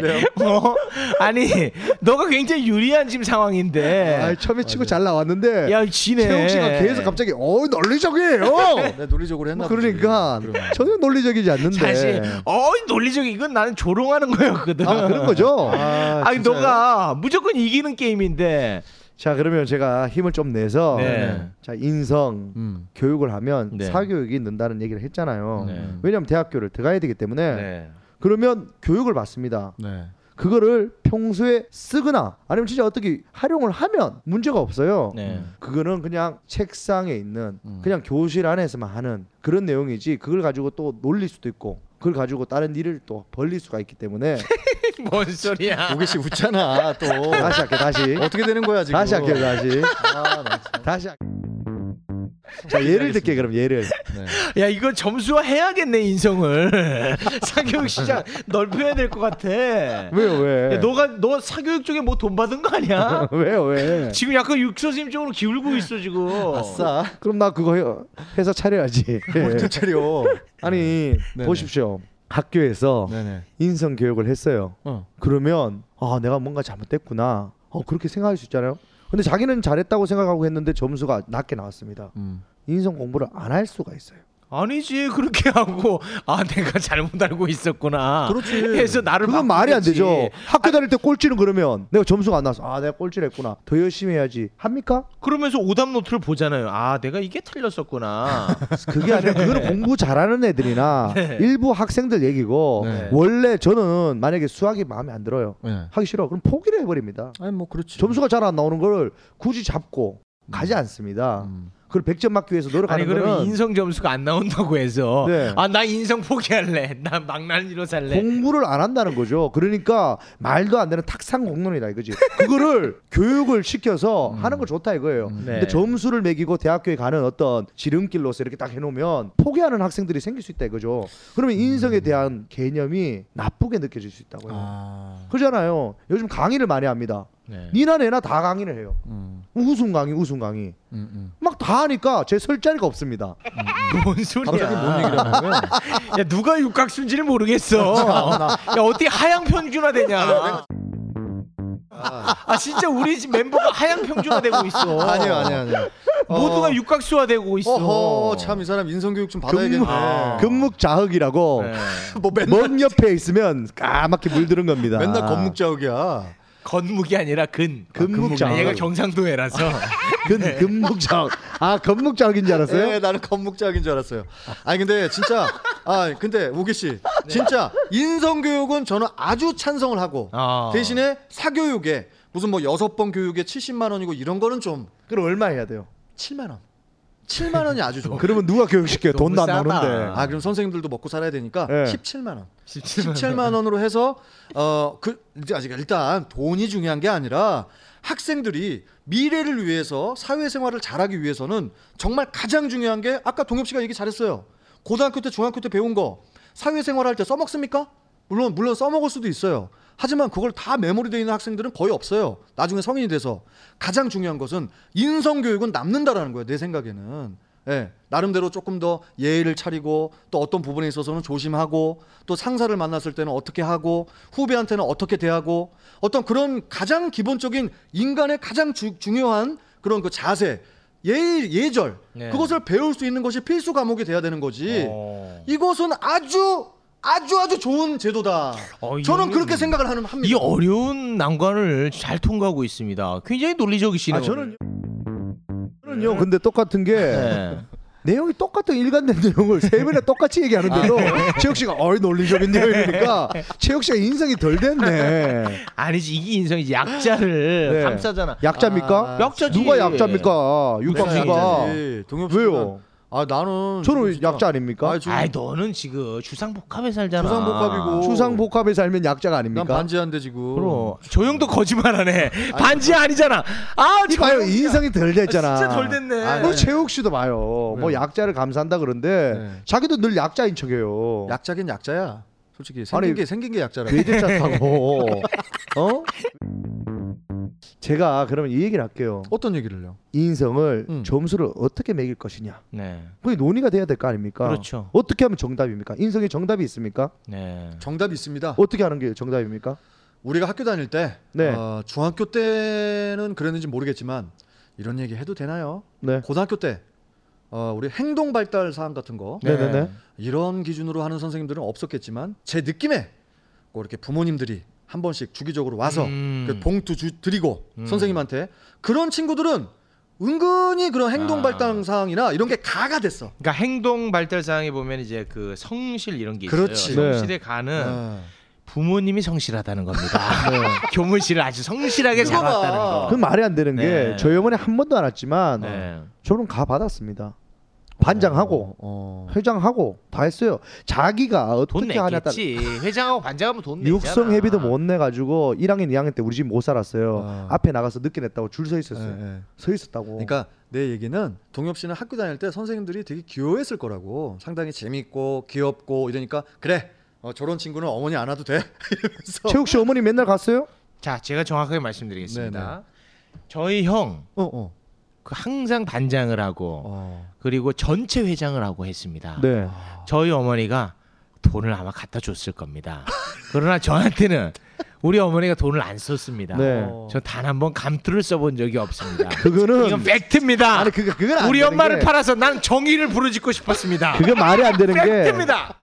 Speaker 3: 그래요?
Speaker 6: 뭐 아니 너가 굉장히 유리한 지금 상황인데.
Speaker 8: 아, 처음에 치고 잘 나왔는데
Speaker 6: 야 지네.
Speaker 8: 최욱 씨가 계속 갑자기 어 논리적이에요.
Speaker 3: 내 논리적으로 했나
Speaker 8: 뭐 그러니까 전혀 논리적이지 않는데.
Speaker 6: 사실 어이 논리적인 이건 나는 조롱하는 거였거든.
Speaker 8: 아 그런 거죠.
Speaker 3: 아,
Speaker 6: 아니
Speaker 3: 진짜요?
Speaker 6: 너가 무조건 이기는 게임인데.
Speaker 8: 자 그러면 제가 힘을 좀 내서
Speaker 6: 네.
Speaker 8: 자 인성
Speaker 3: 음.
Speaker 8: 교육을 하면
Speaker 6: 네.
Speaker 8: 사교육이 는다는 얘기를 했잖아요.
Speaker 6: 네.
Speaker 8: 왜냐하면 대학교를 들어가야 되기 때문에
Speaker 6: 네.
Speaker 8: 그러면 교육을 받습니다.
Speaker 3: 네.
Speaker 8: 그거를 평소에 쓰거나 아니면 진짜 어떻게 활용을 하면 문제가 없어요.
Speaker 6: 네.
Speaker 8: 그거는 그냥 책상에 있는
Speaker 3: 음.
Speaker 8: 그냥 교실 안에서만 하는 그런 내용이지 그걸 가지고 또 놀릴 수도 있고 그걸 가지고 다른 일을 또 벌릴 수가 있기 때문에
Speaker 6: 뭔 소리야?
Speaker 3: 오기 씨 웃잖아 또.
Speaker 8: 다시 할게 다시
Speaker 3: 어떻게 되는 거야 지금?
Speaker 8: 다시 할게요 다시
Speaker 3: 아.
Speaker 8: 다시 할... 자 예를 들게 그럼 예를
Speaker 3: 네.
Speaker 6: 야 이거 점수화 해야겠네 인성을 사교육 시장 넓혀야 될 것 같아.
Speaker 8: 왜요 왜?
Speaker 6: 야, 너가 너 사교육 쪽에 뭐 돈 받은 거 아니야?
Speaker 8: 왜요 왜?
Speaker 6: 지금 약간 육 선생님 쪽으로 기울고 있어 지금.
Speaker 3: 아싸.
Speaker 8: 그럼 나 그거 해, 회사 차려야지.
Speaker 3: 뭘 차려.
Speaker 8: 아니
Speaker 3: 네네.
Speaker 8: 보십시오. 학교에서
Speaker 3: 네네.
Speaker 8: 인성 교육을 했어요.
Speaker 3: 어.
Speaker 8: 그러면 아 내가 뭔가 잘못됐구나. 어 그렇게 생각할 수 있잖아요. 근데 자기는 잘했다고 생각하고 했는데 점수가 낮게 나왔습니다.
Speaker 3: 음.
Speaker 8: 인성 공부를 안 할 수가 있어요.
Speaker 6: 아니지 그렇게 하고 아 내가 잘못 알고 있었구나.
Speaker 3: 그렇지.
Speaker 6: 해서 나를
Speaker 8: 그건 말이 안. 되죠. 학교 다닐 때 꼴찌는 그러면 내가 점수가 안 나왔어. 아 내가 꼴찌를 했구나. 더 열심히 해야지. 합니까?
Speaker 6: 그러면서 오답 노트를 보잖아요. 아 내가 이게 틀렸었구나.
Speaker 8: 그게 아니라 그거는 공부 잘하는 애들이나
Speaker 6: 네.
Speaker 8: 일부 학생들 얘기고
Speaker 3: 네.
Speaker 8: 원래 저는 만약에 수학이 마음에 안 들어요.
Speaker 3: 네.
Speaker 8: 하기 싫어. 그럼 포기를 해버립니다.
Speaker 3: 아니 뭐 그렇지.
Speaker 8: 점수가 잘 안 나오는 걸 굳이 잡고 가지 않습니다.
Speaker 3: 음.
Speaker 8: 그걸 100점 맞기 위해서
Speaker 6: 아니
Speaker 8: 노력하는
Speaker 6: 그러면
Speaker 8: 거는
Speaker 6: 인성 점수가 안 나온다고 해서
Speaker 8: 네.
Speaker 6: 아나 인성 포기할래. 나 망나니로 살래.
Speaker 8: 공부를 안 한다는 거죠. 그러니까 말도 안 되는 탁상 공론이다 이거지. 그거를 교육을 시켜서 하는 거 좋다 이거예요.
Speaker 6: 네.
Speaker 8: 근데 점수를 매기고 대학교에 가는 어떤 지름길로서 이렇게 딱 해놓으면 포기하는 학생들이 생길 수 있다 이거죠. 그러면 인성에 대한 개념이 나쁘게 느껴질 수 있다고요.
Speaker 3: 아.
Speaker 8: 그러잖아요. 요즘 강의를 많이 합니다.
Speaker 6: 네.
Speaker 8: 니나 내나 다 강의를 해요.
Speaker 3: 음.
Speaker 8: 우승 강의, 우승 강의.
Speaker 3: 음. 음.
Speaker 8: 막다 하니까 제 설 자리가 없습니다.
Speaker 6: 뭔 소리야?
Speaker 3: 갑자기 뭔 얘기를 하냐면
Speaker 6: 야 누가 육각순지를 모르겠어. 야 어떻게 하향 평준화 되냐? 아 진짜 우리 집 멤버가 하향 평준화 되고 있어.
Speaker 3: 아니요 아니요 아니요.
Speaker 6: 모두가
Speaker 3: 어.
Speaker 6: 육각수화 되고 있어.
Speaker 3: 어허 참이 사람 인성 교육 좀 받아야겠네.
Speaker 8: 금묵,
Speaker 6: 아.
Speaker 8: 금묵자흑이라고
Speaker 6: 네.
Speaker 3: 뭐 맨날
Speaker 8: 먼 옆에 있으면 까맣게 물드는 겁니다.
Speaker 3: 맨날 건묵자욱이야.
Speaker 6: 건묵이 아니라 근.
Speaker 8: 금묵자흑.
Speaker 6: 아, 얘가 경상도애라서.
Speaker 8: 근 금묵자흑. 아 건묵자흑인 줄 알았어요?
Speaker 3: 네, 나는 건묵자욱인 줄 알았어요. 아니 근데 진짜 아 근데 우기 씨 진짜 인성 교육은 저는 아주 찬성을 하고
Speaker 6: 아.
Speaker 3: 대신에 사교육에 무슨 뭐 여섯 번 교육에 70만 원이고 이런 거는 좀
Speaker 8: 그럼 얼마 해야 돼요?
Speaker 3: 7만 원. 7만 원이 아주 좋아.
Speaker 8: 그러면 누가 교육시켜요? 돈도 안
Speaker 6: 싸다.
Speaker 8: 나오는데.
Speaker 3: 아 그럼 선생님들도 먹고 살아야 되니까
Speaker 8: 네.
Speaker 3: 17만 원. 17만 원으로 해서 어그 이제 아직 일단 돈이 중요한 게 아니라 학생들이 미래를 위해서 사회생활을 잘하기 위해서는 정말 가장 중요한 게 아까 동엽 씨가 얘기 잘했어요. 고등학교 때 중학교 때 배운 거 사회생활 할 때 써먹습니까? 물론 물론 써먹을 수도 있어요. 하지만 그걸 다 메모리되어 있는 학생들은 거의 없어요. 나중에 성인이 돼서 가장 중요한 것은 인성 교육은 남는다라는 거예요. 내 생각에는. 예, 나름대로 조금 더 예의를 차리고 또 어떤 부분에 있어서는 조심하고 또 상사를 만났을 때는 어떻게 하고 후배한테는 어떻게 대하고 어떤 그런 가장 기본적인 인간의 가장 주- 중요한 그런 그 자세 예의 예절
Speaker 6: 네.
Speaker 3: 그것을 배울 수 있는 것이 필수 과목이 돼야 되는 거지
Speaker 6: 어.
Speaker 3: 이것은 아주 아주 아주 좋은 제도다
Speaker 6: 어,
Speaker 3: 저는 그렇게 생각을 하는 합니다
Speaker 6: 이 어려운 난관을 잘 통과하고 있습니다. 굉장히 논리적이시네요.
Speaker 8: 아 저는 저는요. 근데 똑같은 게
Speaker 6: 네.
Speaker 8: 내용이 똑같은 일관된 내용을 세 번이나 똑같이 얘기하는데도 최욱 씨가 어이 논리적인데요 이러니까 최욱 씨가 인성이 덜 됐네.
Speaker 6: 아니지 이게 인성이지 약자를
Speaker 8: 네.
Speaker 6: 감싸잖아.
Speaker 8: 약자입니까?
Speaker 3: 아,
Speaker 6: 약자지.
Speaker 8: 누가 약자입니까?
Speaker 3: 약자지. 동엽
Speaker 8: 왜요?
Speaker 3: 아 나는
Speaker 8: 저는
Speaker 3: 진짜-
Speaker 8: 약자 아닙니까?
Speaker 3: 아, 지금
Speaker 6: 아이 너는 지금 주상복합에 살잖아.
Speaker 3: 주상복합이고.
Speaker 8: 추상복합에 살면 약자가
Speaker 3: 난
Speaker 8: 아닙니까?
Speaker 3: 반지한데 지금
Speaker 6: 그럼 저 형도 거짓말하네. 반지 아니잖아. 아,
Speaker 8: 이 봐요 인성이 덜 됐잖아.
Speaker 6: 진짜 덜 됐네.
Speaker 3: 아,
Speaker 8: 뭐
Speaker 3: 네.
Speaker 8: 최욱 씨도 봐요. 뭐
Speaker 3: 네.
Speaker 8: 약자를 감사한다 그런데
Speaker 3: 네.
Speaker 8: 자기도 늘 약자인 척해요.
Speaker 3: 약자긴 약자야 솔직히 생긴
Speaker 8: 아니,
Speaker 3: 게 생긴 게 약자라
Speaker 8: 외제차 타고 어? 제가 그러면 이 얘기를 할게요.
Speaker 3: 어떤 얘기를요?
Speaker 8: 인성을
Speaker 3: 음.
Speaker 8: 점수를 어떻게 매길 것이냐.
Speaker 6: 네.
Speaker 8: 그게 논의가 돼야 될 거 아닙니까?
Speaker 6: 그렇죠.
Speaker 8: 어떻게 하면 정답입니까? 인성에 정답이 있습니까?
Speaker 6: 네.
Speaker 3: 정답이 있습니다.
Speaker 8: 어떻게 하는 게 정답입니까?
Speaker 3: 우리가 학교 다닐 때
Speaker 8: 네.
Speaker 3: 어, 중학교 때는 그랬는지 모르겠지만 이런 얘기 해도 되나요?
Speaker 8: 네.
Speaker 3: 고등학교 때 어, 우리 행동 발달 사항 같은 거
Speaker 8: 네, 네, 네.
Speaker 3: 이런 기준으로 하는 선생님들은 없었겠지만 제 느낌에 꼭 이렇게 부모님들이 한 번씩 주기적으로 와서
Speaker 6: 음.
Speaker 3: 그 봉투 주, 드리고
Speaker 6: 음.
Speaker 3: 선생님한테 그런 친구들은 은근히 그런 행동
Speaker 6: 아.
Speaker 3: 발달 사항이나 이런 게 가가 됐어.
Speaker 6: 그러니까 행동 발달 사항에 보면 이제 그 성실 이런 게 있어요.
Speaker 3: 그렇지.
Speaker 6: 성실에 가는
Speaker 3: 어.
Speaker 6: 부모님이 성실하다는 겁니다. 교문실을 아주 성실하게
Speaker 3: 그거 봐.
Speaker 6: 잡았다는 거.
Speaker 8: 그건 말이 안 되는
Speaker 6: 네.
Speaker 8: 게 저희 어머니 한 번도 안 왔지만
Speaker 6: 네.
Speaker 8: 저는 가 받았습니다. 반장하고
Speaker 3: 어.
Speaker 8: 회장하고 다 했어요. 자기가
Speaker 6: 돈
Speaker 8: 어떻게 하냐 따라
Speaker 6: 내겠지. 회장하고 반장하면 돈 내잖아.
Speaker 8: 육성 회비도 못 내 가지고 1학년 2학년 때 우리 집 못 살았어요.
Speaker 3: 어.
Speaker 8: 앞에 나가서 늦게 냈다고 줄 서 있었어요.
Speaker 3: 예, 예.
Speaker 8: 서 있었다고.
Speaker 3: 그러니까 내 얘기는 동엽 씨는 학교 다닐 때 선생님들이 되게 귀여워했을 거라고 상당히 재밌고 귀엽고 이러니까 그래 어, 저런 친구는 어머니 안 와도 돼 이러면서
Speaker 8: 최욱 씨 어머니 맨날 갔어요?
Speaker 6: 자, 제가 정확하게 말씀드리겠습니다.
Speaker 3: 네네.
Speaker 6: 저희 형
Speaker 3: 어, 어.
Speaker 6: 그 항상 반장을 하고
Speaker 3: 어.
Speaker 6: 그리고 전체 회장을 하고 했습니다.
Speaker 8: 네.
Speaker 6: 저희 어머니가 돈을 아마 갖다 줬을 겁니다. 그러나 저한테는 우리 어머니가 돈을 안 썼습니다.
Speaker 8: 네.
Speaker 6: 저단 한 번 감투를 써본 적이 없습니다.
Speaker 8: 그거는
Speaker 6: 이건 팩트입니다.
Speaker 8: 아니 그거 그건 안
Speaker 6: 우리 엄마를
Speaker 8: 게,
Speaker 6: 팔아서 난 정의를 부르짖고 싶었습니다.
Speaker 8: 그게 말이 안 되는 게
Speaker 6: 팩트입니다.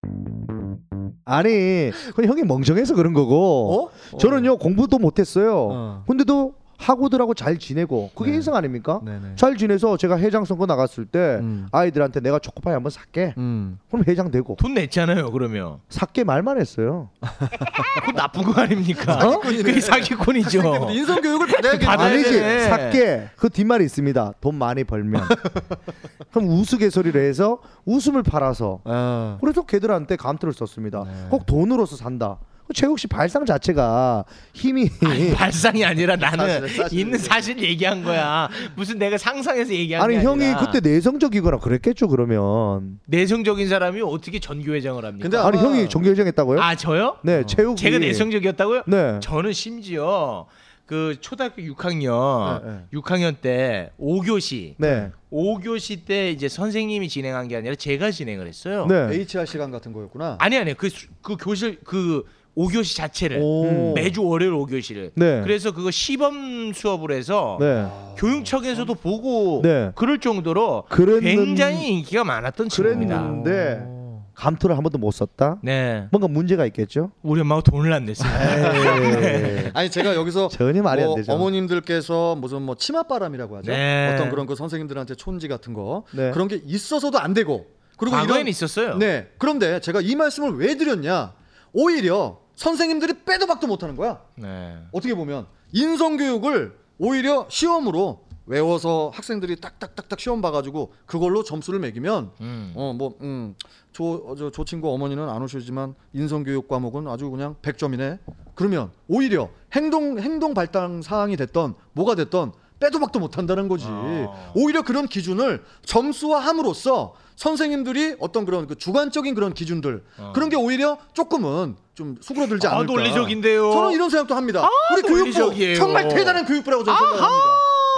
Speaker 8: 아니 형이 멍청해서 그런 거고
Speaker 3: 어?
Speaker 8: 저는요 공부도 못했어요.
Speaker 3: 어.
Speaker 8: 근데도 학우들하고 잘 지내고 그게
Speaker 3: 네.
Speaker 8: 인성 아닙니까?
Speaker 3: 네네.
Speaker 8: 잘 지내서 제가 회장 선거 나갔을 때
Speaker 3: 음.
Speaker 8: 아이들한테 내가 초코파이 한번 살게.
Speaker 3: 음.
Speaker 8: 그럼 회장 되고
Speaker 6: 돈 냈잖아요. 그러면
Speaker 8: 살게 말만 했어요.
Speaker 6: 그거 나쁜 거 아닙니까?
Speaker 8: 어?
Speaker 6: 그게 사기꾼이죠.
Speaker 3: 인성 교육을 받아야겠네.
Speaker 6: 받아야
Speaker 8: 아니지
Speaker 6: 되네.
Speaker 8: 살게 그 뒷말이 있습니다. 돈 많이 벌면 그럼 우스갯소리를 해서 웃음을 팔아서
Speaker 3: 아.
Speaker 8: 그래서 걔들한테 감투를 썼습니다.
Speaker 3: 네.
Speaker 8: 꼭 돈으로서 산다. 최욱 씨 발상 자체가 힘이
Speaker 6: 발상이 아니라 나는
Speaker 3: 사실은, 사실은.
Speaker 6: 있는 사실 얘기한 거야. 무슨 내가 상상해서 얘기한
Speaker 8: 아니
Speaker 6: 게
Speaker 8: 형이
Speaker 6: 아니라
Speaker 8: 그때 내성적이거나 그랬겠죠 그러면
Speaker 6: 내성적인 사람이 어떻게 전교회장을 합니까?
Speaker 3: 근데
Speaker 8: 아니 형이 종교회장했다고요?
Speaker 6: 아 저요?
Speaker 8: 네 최욱이
Speaker 6: 제가 내성적이었다고요?
Speaker 8: 네
Speaker 6: 저는 심지어 그 초등학교 6학년
Speaker 3: 네, 네.
Speaker 6: 6학년 때 5교시
Speaker 8: 네
Speaker 6: 5교시 때 이제 선생님이 진행한 게 아니라 제가 진행을 했어요.
Speaker 8: 네.
Speaker 3: HR 시간 같은 거였구나.
Speaker 6: 아니 아니 그, 수- 그 교실 그 5교시 자체를
Speaker 3: 오.
Speaker 6: 매주 월요일 5교시를
Speaker 8: 네.
Speaker 6: 그래서 그거 시범 수업을 해서
Speaker 8: 네.
Speaker 6: 교육청에서도 보고
Speaker 8: 네.
Speaker 6: 그럴 정도로
Speaker 8: 그랬는-
Speaker 6: 굉장히 인기가 많았던 친구입니다.
Speaker 8: 그랬는데 감투를 한 번도 못 썼다.
Speaker 6: 네,
Speaker 8: 뭔가 문제가 있겠죠.
Speaker 6: 우리 엄마가 돈을 안 냈습니다.
Speaker 8: 에이,
Speaker 3: 아니 제가 여기서
Speaker 8: 전혀 말이
Speaker 3: 안뭐
Speaker 8: 되죠.
Speaker 3: 어머님들께서 무슨 뭐 치맛바람이라고 하죠.
Speaker 6: 네.
Speaker 3: 어떤 그런 그 선생님들한테 촌지 같은 거
Speaker 8: 네.
Speaker 3: 그런 게 있어서도 안 되고 그리고 이런
Speaker 6: 있었어요.
Speaker 3: 네. 그런데 제가 이 말씀을 왜 드렸냐? 오히려 선생님들이 빼도 박도 못하는 거야.
Speaker 6: 네.
Speaker 3: 어떻게 보면 인성 교육을 오히려 시험으로 외워서 학생들이 딱딱딱딱 시험 봐가지고 그걸로 점수를 매기면
Speaker 6: 음.
Speaker 3: 어뭐음저저 저 친구 어머니는 안 오시지만 인성 교육 과목은 아주 그냥 100점이네. 그러면 오히려 행동 행동 발달 사항이 됐던 뭐가 됐던 빼도 박도 못한다는 거지.
Speaker 6: 어.
Speaker 3: 오히려 그런 기준을 점수화함으로써 선생님들이 어떤 그런 그 주관적인 그런 기준들
Speaker 6: 어.
Speaker 3: 그런 게 오히려 조금은 좀 수그러들지
Speaker 6: 아,
Speaker 3: 않을까.
Speaker 6: 논리적인데요.
Speaker 3: 저는 이런 생각도 합니다. 우리
Speaker 6: 논리적이에요.
Speaker 3: 교육부 정말 대단한 교육부라고 저는 생각합니다.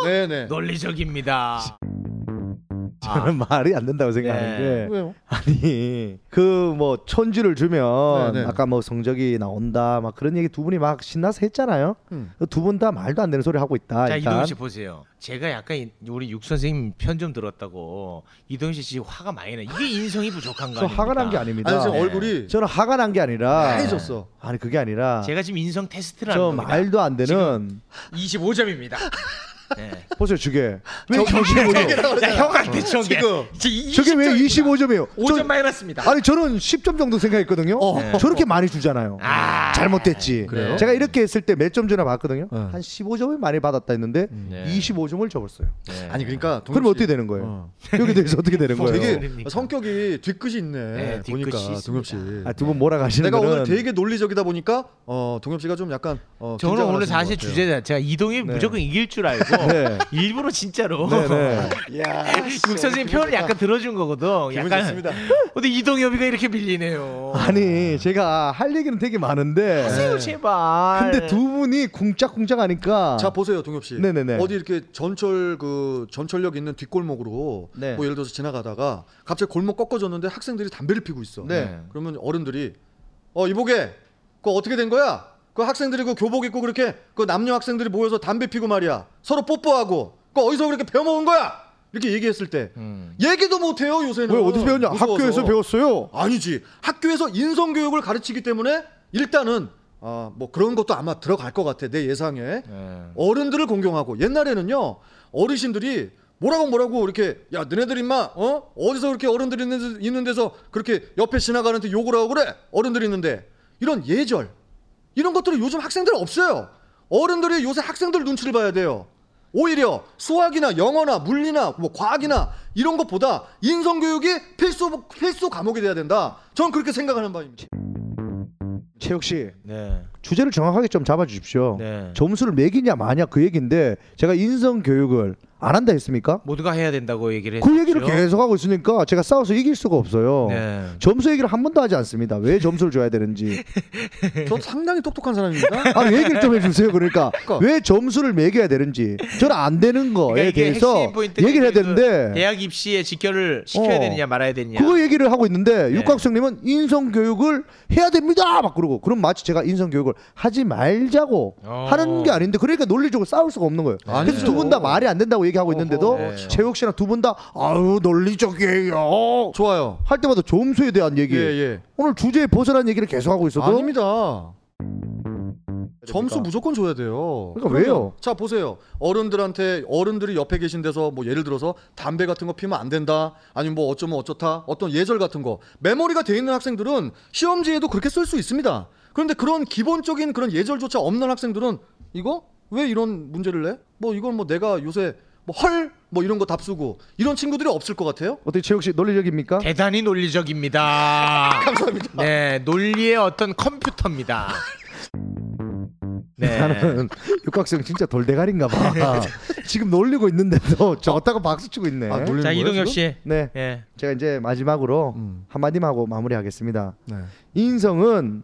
Speaker 3: 네네.
Speaker 6: 논리적입니다.
Speaker 8: 저는 말이 안 된다고 생각하는
Speaker 6: 네.
Speaker 8: 게
Speaker 3: 왜요?
Speaker 8: 아니 그 뭐 천지를 주면
Speaker 3: 네, 네.
Speaker 8: 아까 뭐 성적이 나온다 막 그런 얘기 두 분이 막 신나서 했잖아요.
Speaker 3: 음.
Speaker 8: 두분 다 말도 안 되는 소리 하고 있다.
Speaker 6: 자
Speaker 8: 일단.
Speaker 6: 이동현 씨 보세요. 제가 약간 이- 우리 육 선생님 편 좀 들었다고 이동현 씨 지금 화가 많이 나. 이게 인성이 부족한
Speaker 8: 거저
Speaker 6: 아닙니까?
Speaker 8: 화가 난 게 아닙니다.
Speaker 3: 아니 지금
Speaker 6: 네.
Speaker 3: 얼굴이
Speaker 8: 저는 화가 난 게 아니라
Speaker 3: 하얘졌어.
Speaker 8: 아니 그게 아니라
Speaker 6: 제가 지금 인성 테스트를
Speaker 8: 저
Speaker 6: 하는 겁니다.
Speaker 8: 말도 안 되는
Speaker 6: 25점입니다. 네.
Speaker 8: 보세요 저게 왜 25점?
Speaker 6: 야, 형한테 저게
Speaker 3: 지금.
Speaker 8: 저게 왜 25점이에요?
Speaker 6: 5점 마이너스입니다.
Speaker 8: 아니 저는 10점 정도 생각했거든요.
Speaker 6: 네.
Speaker 8: 저렇게 많이 주잖아요.
Speaker 6: 아.
Speaker 8: 잘못됐지.
Speaker 3: 그래요?
Speaker 8: 제가 이렇게 했을 때 몇 점 전에 봤거든요.
Speaker 3: 네.
Speaker 8: 한 15점을 많이 받았다 했는데
Speaker 6: 네.
Speaker 8: 25점을 접었어요.
Speaker 6: 네.
Speaker 3: 아니 그러니까 동엽
Speaker 8: 그럼
Speaker 3: 씨-
Speaker 8: 어떻게 되는 거예요?
Speaker 3: 어.
Speaker 8: 여기 대해서 어떻게 되는 거예요?
Speaker 3: 되게
Speaker 6: 그러니까.
Speaker 3: 성격이 뒤끝이 있네.
Speaker 6: 네, 뒤끝이
Speaker 3: 보니까
Speaker 6: 있습니다.
Speaker 3: 동엽 씨.
Speaker 8: 아, 두 분 몰아가시는
Speaker 3: 내가
Speaker 8: 거는
Speaker 3: 오늘 되게 논리적이다 보니까 어 동엽 씨가 좀 약간 어,
Speaker 6: 저는
Speaker 3: 긴장을
Speaker 6: 오늘
Speaker 3: 하시는
Speaker 6: 사실
Speaker 3: 같아요.
Speaker 6: 주제 자체가 이동이
Speaker 8: 네.
Speaker 6: 무조건 이길 줄 알고
Speaker 8: 네.
Speaker 6: 일부러 진짜로
Speaker 8: 네, 네.
Speaker 6: 육 선생님 표현을 약간 들어준 거거든. 약간 근데 이동엽이가 이렇게 밀리네요.
Speaker 8: 아니 제가 할 얘기는 되게 많은데
Speaker 6: 하세요 제발.
Speaker 8: 근데 두 분이 쿵짝쿵짝 하니까
Speaker 3: 자 보세요 동엽 씨.
Speaker 8: 네네네.
Speaker 3: 어디 이렇게 전철 그 전철역 있는 뒷골목으로
Speaker 8: 네.
Speaker 3: 뭐 예를 들어서 지나가다가 갑자기 골목 꺾어졌는데 학생들이 담배를 피고 있어.
Speaker 8: 네.
Speaker 3: 그러면 어른들이 어 이보게 그거 어떻게 된 거야? 그 학생들이 그 교복 입고 그렇게 그 남녀 학생들이 모여서 담배 피고 말이야. 서로 뽀뽀하고 그 어디서 그렇게 배워먹은 거야? 이렇게 얘기했을 때
Speaker 6: 음.
Speaker 3: 얘기도 못해요 요새는.
Speaker 8: 왜 어디서 배웠냐?
Speaker 3: 무서워서.
Speaker 8: 학교에서 배웠어요.
Speaker 3: 아니지. 학교에서 인성 교육을 가르치기 때문에 일단은 아 뭐 그런 것도 아마 들어갈 것 같아 내 예상에.
Speaker 6: 네.
Speaker 3: 어른들을 공경하고 옛날에는요 어르신들이 뭐라고 뭐라고 이렇게 야 너네들 임마 어 어디서 그렇게 어른들 있는, 있는 데서 그렇게 옆에 지나가는데 욕을 하고 그래 어른들 있는데 이런 예절 이런 것들은 요즘 학생들 없어요. 어른들이 요새 학생들 눈치를 봐야 돼요. 오히려 수학이나 영어나 물리나 뭐 과학이나 이런 것보다 인성 교육이 필수 필수 과목이 돼야 된다. 저는 그렇게 생각하는 바입니다.
Speaker 8: 최욱 씨.
Speaker 6: 네.
Speaker 8: 주제를 정확하게 좀 잡아주십시오.
Speaker 6: 네.
Speaker 8: 점수를 매기냐 마냐 그 얘기인데 제가 인성 교육을 안 한다 했습니까?
Speaker 6: 모두가 해야 된다고 얘기를 했죠.
Speaker 8: 그 얘기를 계속 하고 있으니까 제가 싸워서 이길 수가 없어요.
Speaker 6: 네.
Speaker 8: 점수 얘기를 한 번도 하지 않습니다. 왜 점수를 줘야 되는지.
Speaker 3: 전 상당히 똑똑한 사람입니다
Speaker 8: 아 얘기를 좀 해주세요. 그러니까
Speaker 3: 그러니까.
Speaker 8: 왜 점수를 매겨야 되는지 저는 안 되는 거에
Speaker 6: 그러니까
Speaker 8: 대해서 얘기를 해야
Speaker 6: 그
Speaker 8: 되는데
Speaker 6: 대학 입시에 직결을 시켜야
Speaker 8: 어.
Speaker 6: 되느냐 말아야 되느냐.
Speaker 8: 그거 얘기를 하고 있는데
Speaker 6: 네.
Speaker 8: 육각성님은 인성 교육을 해야 됩니다 막 그러고 그럼 마치 제가 인성 교육을 하지 말자고
Speaker 6: 어.
Speaker 8: 하는 게 아닌데 그러니까 논리적으로 싸울 수가 없는 거예요. 그래서
Speaker 3: 아니죠.
Speaker 8: 두분 다 말이 안 된다고 얘기하고 있는데도
Speaker 6: 네.
Speaker 8: 최욱 씨랑 두 분 다 아유 논리적이에요
Speaker 3: 좋아요
Speaker 8: 할 때마다 점수에 대한 얘기
Speaker 3: 예 예.
Speaker 8: 오늘 주제에 벗어난 얘기를 계속 하고 있어도
Speaker 3: 아닙니다. 점수 무조건 줘야 돼요.
Speaker 8: 그러니까 왜요?
Speaker 3: 자 보세요. 어른들한테 어른들이 옆에 계신 데서 뭐 예를 들어서 담배 같은 거 피면 안 된다. 아니면 뭐 어쩌면 어쩌다. 어떤 예절 같은 거. 메모리가 돼 있는 학생들은 시험지에도 그렇게 쓸 수 있습니다. 그런데 그런 기본적인 그런 예절조차 없는 학생들은 이거 왜 이런 문제를 내? 뭐 이건 뭐 내가 요새 뭐헐뭐 이런 거 답쓰고 이런 친구들이 없을 것 같아요.
Speaker 8: 어떻게 최욱 씨 논리적입니까?
Speaker 6: 대단히 논리적입니다.
Speaker 3: 감사합니다.
Speaker 6: 네, 논리의 어떤 컴퓨터입니다. 네.
Speaker 8: 나는 육각성 진짜 돌대가리인가 봐. 지금 놀리고 있는데도 저다가 박수 치고 있네.
Speaker 3: 아,
Speaker 6: 자
Speaker 3: 지금?
Speaker 6: 씨.
Speaker 8: 네,
Speaker 6: 예.
Speaker 8: 제가 이제 마지막으로
Speaker 3: 음.
Speaker 8: 한마디만 하고 마무리하겠습니다.
Speaker 3: 네.
Speaker 8: 인성은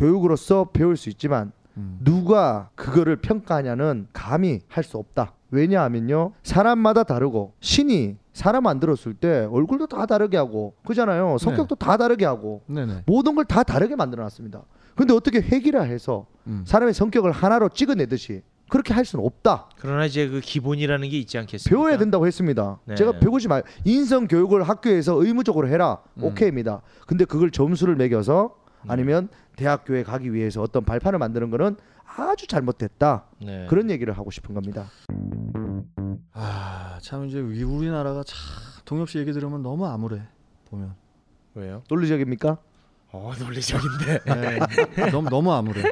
Speaker 8: 교육으로서 배울 수 있지만
Speaker 3: 음.
Speaker 8: 누가 그거를 평가하냐는 감히 할 수 없다. 왜냐하면요 사람마다 다르고 신이 사람 만들었을 때 얼굴도 다 다르게 하고 그잖아요 성격도 다 다르게 하고
Speaker 3: 네네.
Speaker 8: 모든 걸 다 다르게 만들어놨습니다. 근데 어떻게 핵이라 해서
Speaker 3: 음.
Speaker 8: 사람의 성격을 하나로 찍어내듯이 그렇게 할 수는 없다.
Speaker 6: 그러나 이제 그 기본이라는 게 있지 않겠습니까?
Speaker 8: 배워야 된다고 했습니다.
Speaker 6: 네.
Speaker 8: 제가 배우지 말 인성 교육을 학교에서 의무적으로 해라.
Speaker 3: 음.
Speaker 8: 오케이입니다. 근데 그걸 점수를 매겨서 아니면 대학교에 가기 위해서 어떤 발판을 만드는 거는 아주 잘못됐다.
Speaker 6: 네.
Speaker 8: 그런 얘기를 하고 싶은 겁니다.
Speaker 3: 아, 참 이제 이 우리나라가 참 동엽 씨 얘기 들으면 너무 암울해. 보면.
Speaker 6: 왜요?
Speaker 8: 논리적입니까?
Speaker 6: 어 논리적인데.
Speaker 3: 네, 너무 너무 암울해.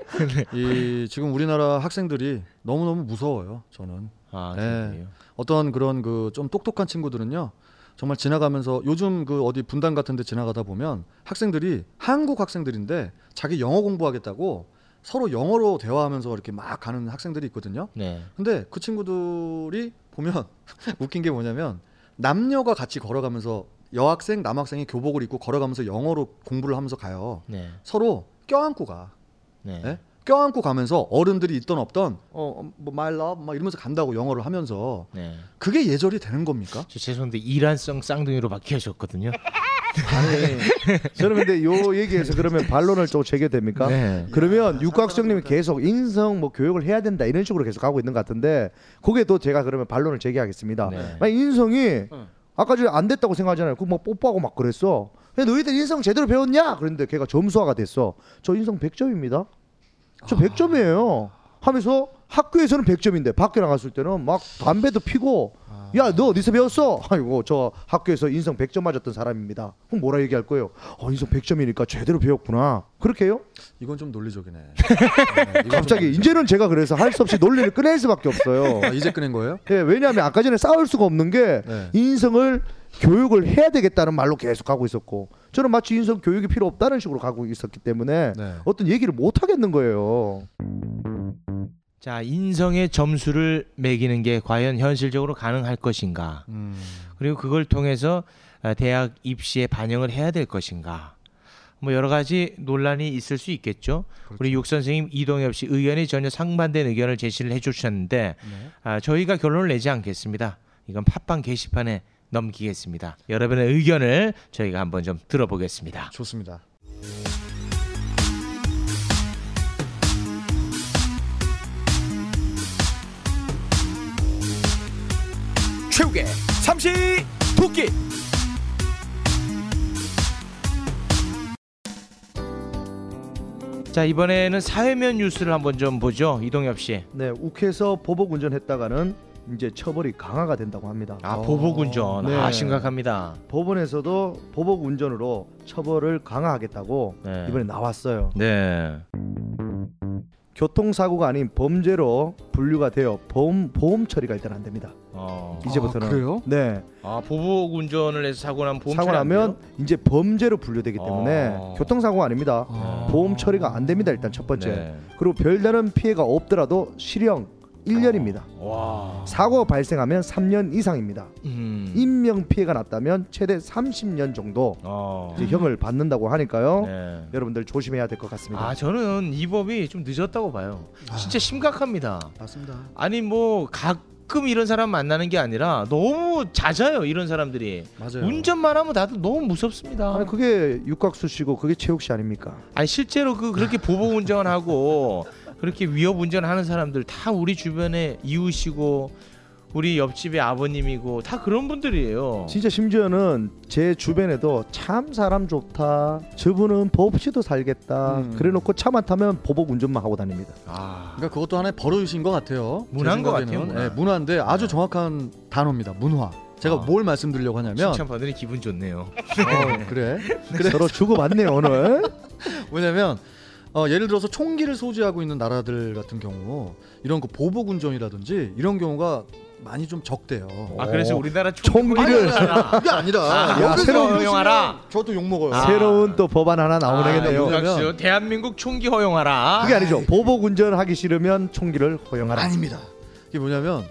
Speaker 3: 이 지금 우리나라 학생들이 너무 너무 무서워요. 저는
Speaker 6: 아
Speaker 3: 네. 어떤 그런 그 좀 똑똑한 친구들은요. 정말 지나가면서 요즘 그 어디 분당 같은 데 지나가다 보면 학생들이 한국 학생들인데 자기 영어 공부하겠다고 서로 영어로 대화하면서 이렇게 막 가는 학생들이 있거든요.
Speaker 6: 네.
Speaker 3: 근데 그 친구들이 보면 웃긴 게 뭐냐면 남녀가 같이 걸어가면서 여학생 남학생이 교복을 입고 걸어가면서 영어로 공부를 하면서 가요.
Speaker 6: 네.
Speaker 3: 서로 껴안고 가.
Speaker 6: 네.
Speaker 3: 예? 껴안고 가면서 어른들이 있던 없던 어뭐 my love 막 이러면서 간다고 영어를 하면서
Speaker 6: 네.
Speaker 3: 그게 예절이 되는 겁니까?
Speaker 6: 저 죄송한데 이란성 쌍둥이로 바뀌셨거든요.
Speaker 8: 아니, 저는 근데 요 얘기에서 그러면 반론을 좀 제기해도 됩니까?
Speaker 6: 네.
Speaker 8: 그러면 육각성님이 계속 인성 뭐 교육을 해야 된다 이런 식으로 계속 가고 있는 것 같은데 그게 또 제가 그러면 반론을 제기하겠습니다.
Speaker 6: 네.
Speaker 8: 만약 인성이 아까 전에 안 됐다고 생각하잖아요. 그뭐 뽀뽀하고 막 그랬어. 근데 너희들 인성 제대로 배웠냐? 그랬는데 걔가 점수화가 됐어. 저 인성 100점입니다. 저 100점이에요. 하면서 학교에서는 100점인데 밖에 나갔을 때는 막 담배도 피고 야 너 어디서 배웠어? 아이고 저 학교에서 인성 100점 맞았던 사람입니다. 그럼 뭐라 얘기할 거예요? 어 인성 100점이니까 제대로 배웠구나. 그렇게 해요?
Speaker 3: 이건 좀 논리적이네. 네, 이건 좀
Speaker 8: 갑자기
Speaker 3: 논리적.
Speaker 8: 이제는 제가 그래서 할 수 없이 논리를 꺼낼 수밖에 없어요.
Speaker 3: 아, 이제 꺼낸 거예요?
Speaker 8: 예, 왜냐하면 아까 전에 싸울 수가 없는 게
Speaker 3: 네.
Speaker 8: 인성을 교육을 해야 되겠다는 말로 계속 가고 있었고 저는 마치 인성 교육이 필요 없다는 식으로 가고 있었기 때문에
Speaker 3: 네.
Speaker 8: 어떤 얘기를 못 하겠는 거예요.
Speaker 6: 자, 인성의 점수를 매기는 게 과연 현실적으로 가능할 것인가?
Speaker 3: 음.
Speaker 6: 그리고 그걸 통해서 아, 대학 입시에 반영을 해야 될 것인가? 뭐 여러 가지 논란이 있을 수 있겠죠. 우리 육 선생님 이동엽 씨 의견이 전혀 상반된 의견을 제시를 해주셨는데 아, 저희가 결론을 내지 않겠습니다. 이건 팟빵 게시판에 넘기겠습니다. 여러분의 의견을 저희가 한번 좀 들어보겠습니다.
Speaker 3: 좋습니다.
Speaker 2: 최욱의 삼시 도끼
Speaker 6: 자 이번에는 사회면 뉴스를 한번 좀 보죠. 이동엽 씨.
Speaker 8: 네, 욱해서 보복 운전했다가는 이제 처벌이 강화가 된다고 합니다.
Speaker 6: 아 보복 운전.
Speaker 8: 네.
Speaker 6: 아 심각합니다.
Speaker 8: 법원에서도 보복 운전으로 처벌을 강화하겠다고
Speaker 6: 네.
Speaker 8: 이번에 나왔어요.
Speaker 6: 네.
Speaker 8: 교통사고가 아닌 범죄로 분류가 되어 보험 보험 처리가 일단 안 됩니다.
Speaker 6: 어.
Speaker 8: 이제부터는
Speaker 3: 아, 그래요?
Speaker 8: 네.
Speaker 6: 아 보복 운전을 해서 사고 나면 보험
Speaker 8: 사고
Speaker 6: 처리 안
Speaker 8: 나면
Speaker 6: 돼요?
Speaker 8: 이제 범죄로 분류되기 때문에
Speaker 6: 어.
Speaker 8: 교통사고가 아닙니다.
Speaker 3: 아.
Speaker 8: 보험 처리가 안 됩니다. 일단 첫 번째.
Speaker 6: 네.
Speaker 8: 그리고 별다른 피해가 없더라도 실형 1년입니다.
Speaker 6: 와.
Speaker 8: 사고가 발생하면 3년 이상입니다.
Speaker 6: 음.
Speaker 8: 인명 피해가 났다면 최대 30년 정도
Speaker 6: 어.
Speaker 8: 형을 받는다고 하니까요.
Speaker 6: 네.
Speaker 8: 여러분들 조심해야 될 것 같습니다.
Speaker 6: 아 저는 이 법이 좀 늦었다고 봐요. 진짜 심각합니다.
Speaker 3: 맞습니다.
Speaker 6: 아니 뭐 가끔 이런 사람 만나는 게 아니라 너무 잦아요 이런 사람들이.
Speaker 3: 맞아요.
Speaker 6: 운전만 하면 다들 너무 무섭습니다.
Speaker 8: 아니 그게 육각수 씨고 그게 최욱 씨 아닙니까?
Speaker 6: 아니 실제로 그 그렇게 보복 운전하고 그렇게 위협 운전하는 사람들 다 우리 주변에 이웃이고 우리 옆집의 아버님이고 다 그런 분들이에요.
Speaker 8: 진짜 심지어는 제 주변에도 참 사람 좋다. 저분은 법 없이도 살겠다.
Speaker 3: 음.
Speaker 8: 그래놓고 차만 타면 보복 운전만 하고 다닙니다.
Speaker 6: 아,
Speaker 3: 그러니까 그것도 하나의 버릇인 것 같아요. 제
Speaker 6: 문화인 것. 같아요, 문화.
Speaker 3: 네, 문화인데 아주 정확한 단어입니다. 문화. 제가
Speaker 6: 아.
Speaker 3: 뭘 말씀드리려고 하냐면
Speaker 6: 칭찬 받으니 기분 좋네요.
Speaker 3: 어, 그래.
Speaker 8: 서로 주고받네요 오늘.
Speaker 3: 왜냐면 어, 예를 들어서 총기를 소지하고 있는 나라들 같은 경우 이런 그 보복 운전이라든지 이런 경우가 많이 좀 적대요.
Speaker 6: 아 그래서 우리나라
Speaker 8: 총기를-
Speaker 6: 총기를
Speaker 3: 그게 아니라
Speaker 6: 아,
Speaker 3: 여기서
Speaker 6: 여기서
Speaker 3: 이러시면
Speaker 6: 허용하라.
Speaker 3: 저도 욕 먹어요.
Speaker 6: 아.
Speaker 8: 새로운 또 법안 하나 나오겠네요.
Speaker 6: 아, 대한민국 총기 허용하라.
Speaker 8: 그게 아니죠. 보복 운전하기 싫으면 총기를 허용하라.
Speaker 3: 아닙니다. 이게 뭐냐면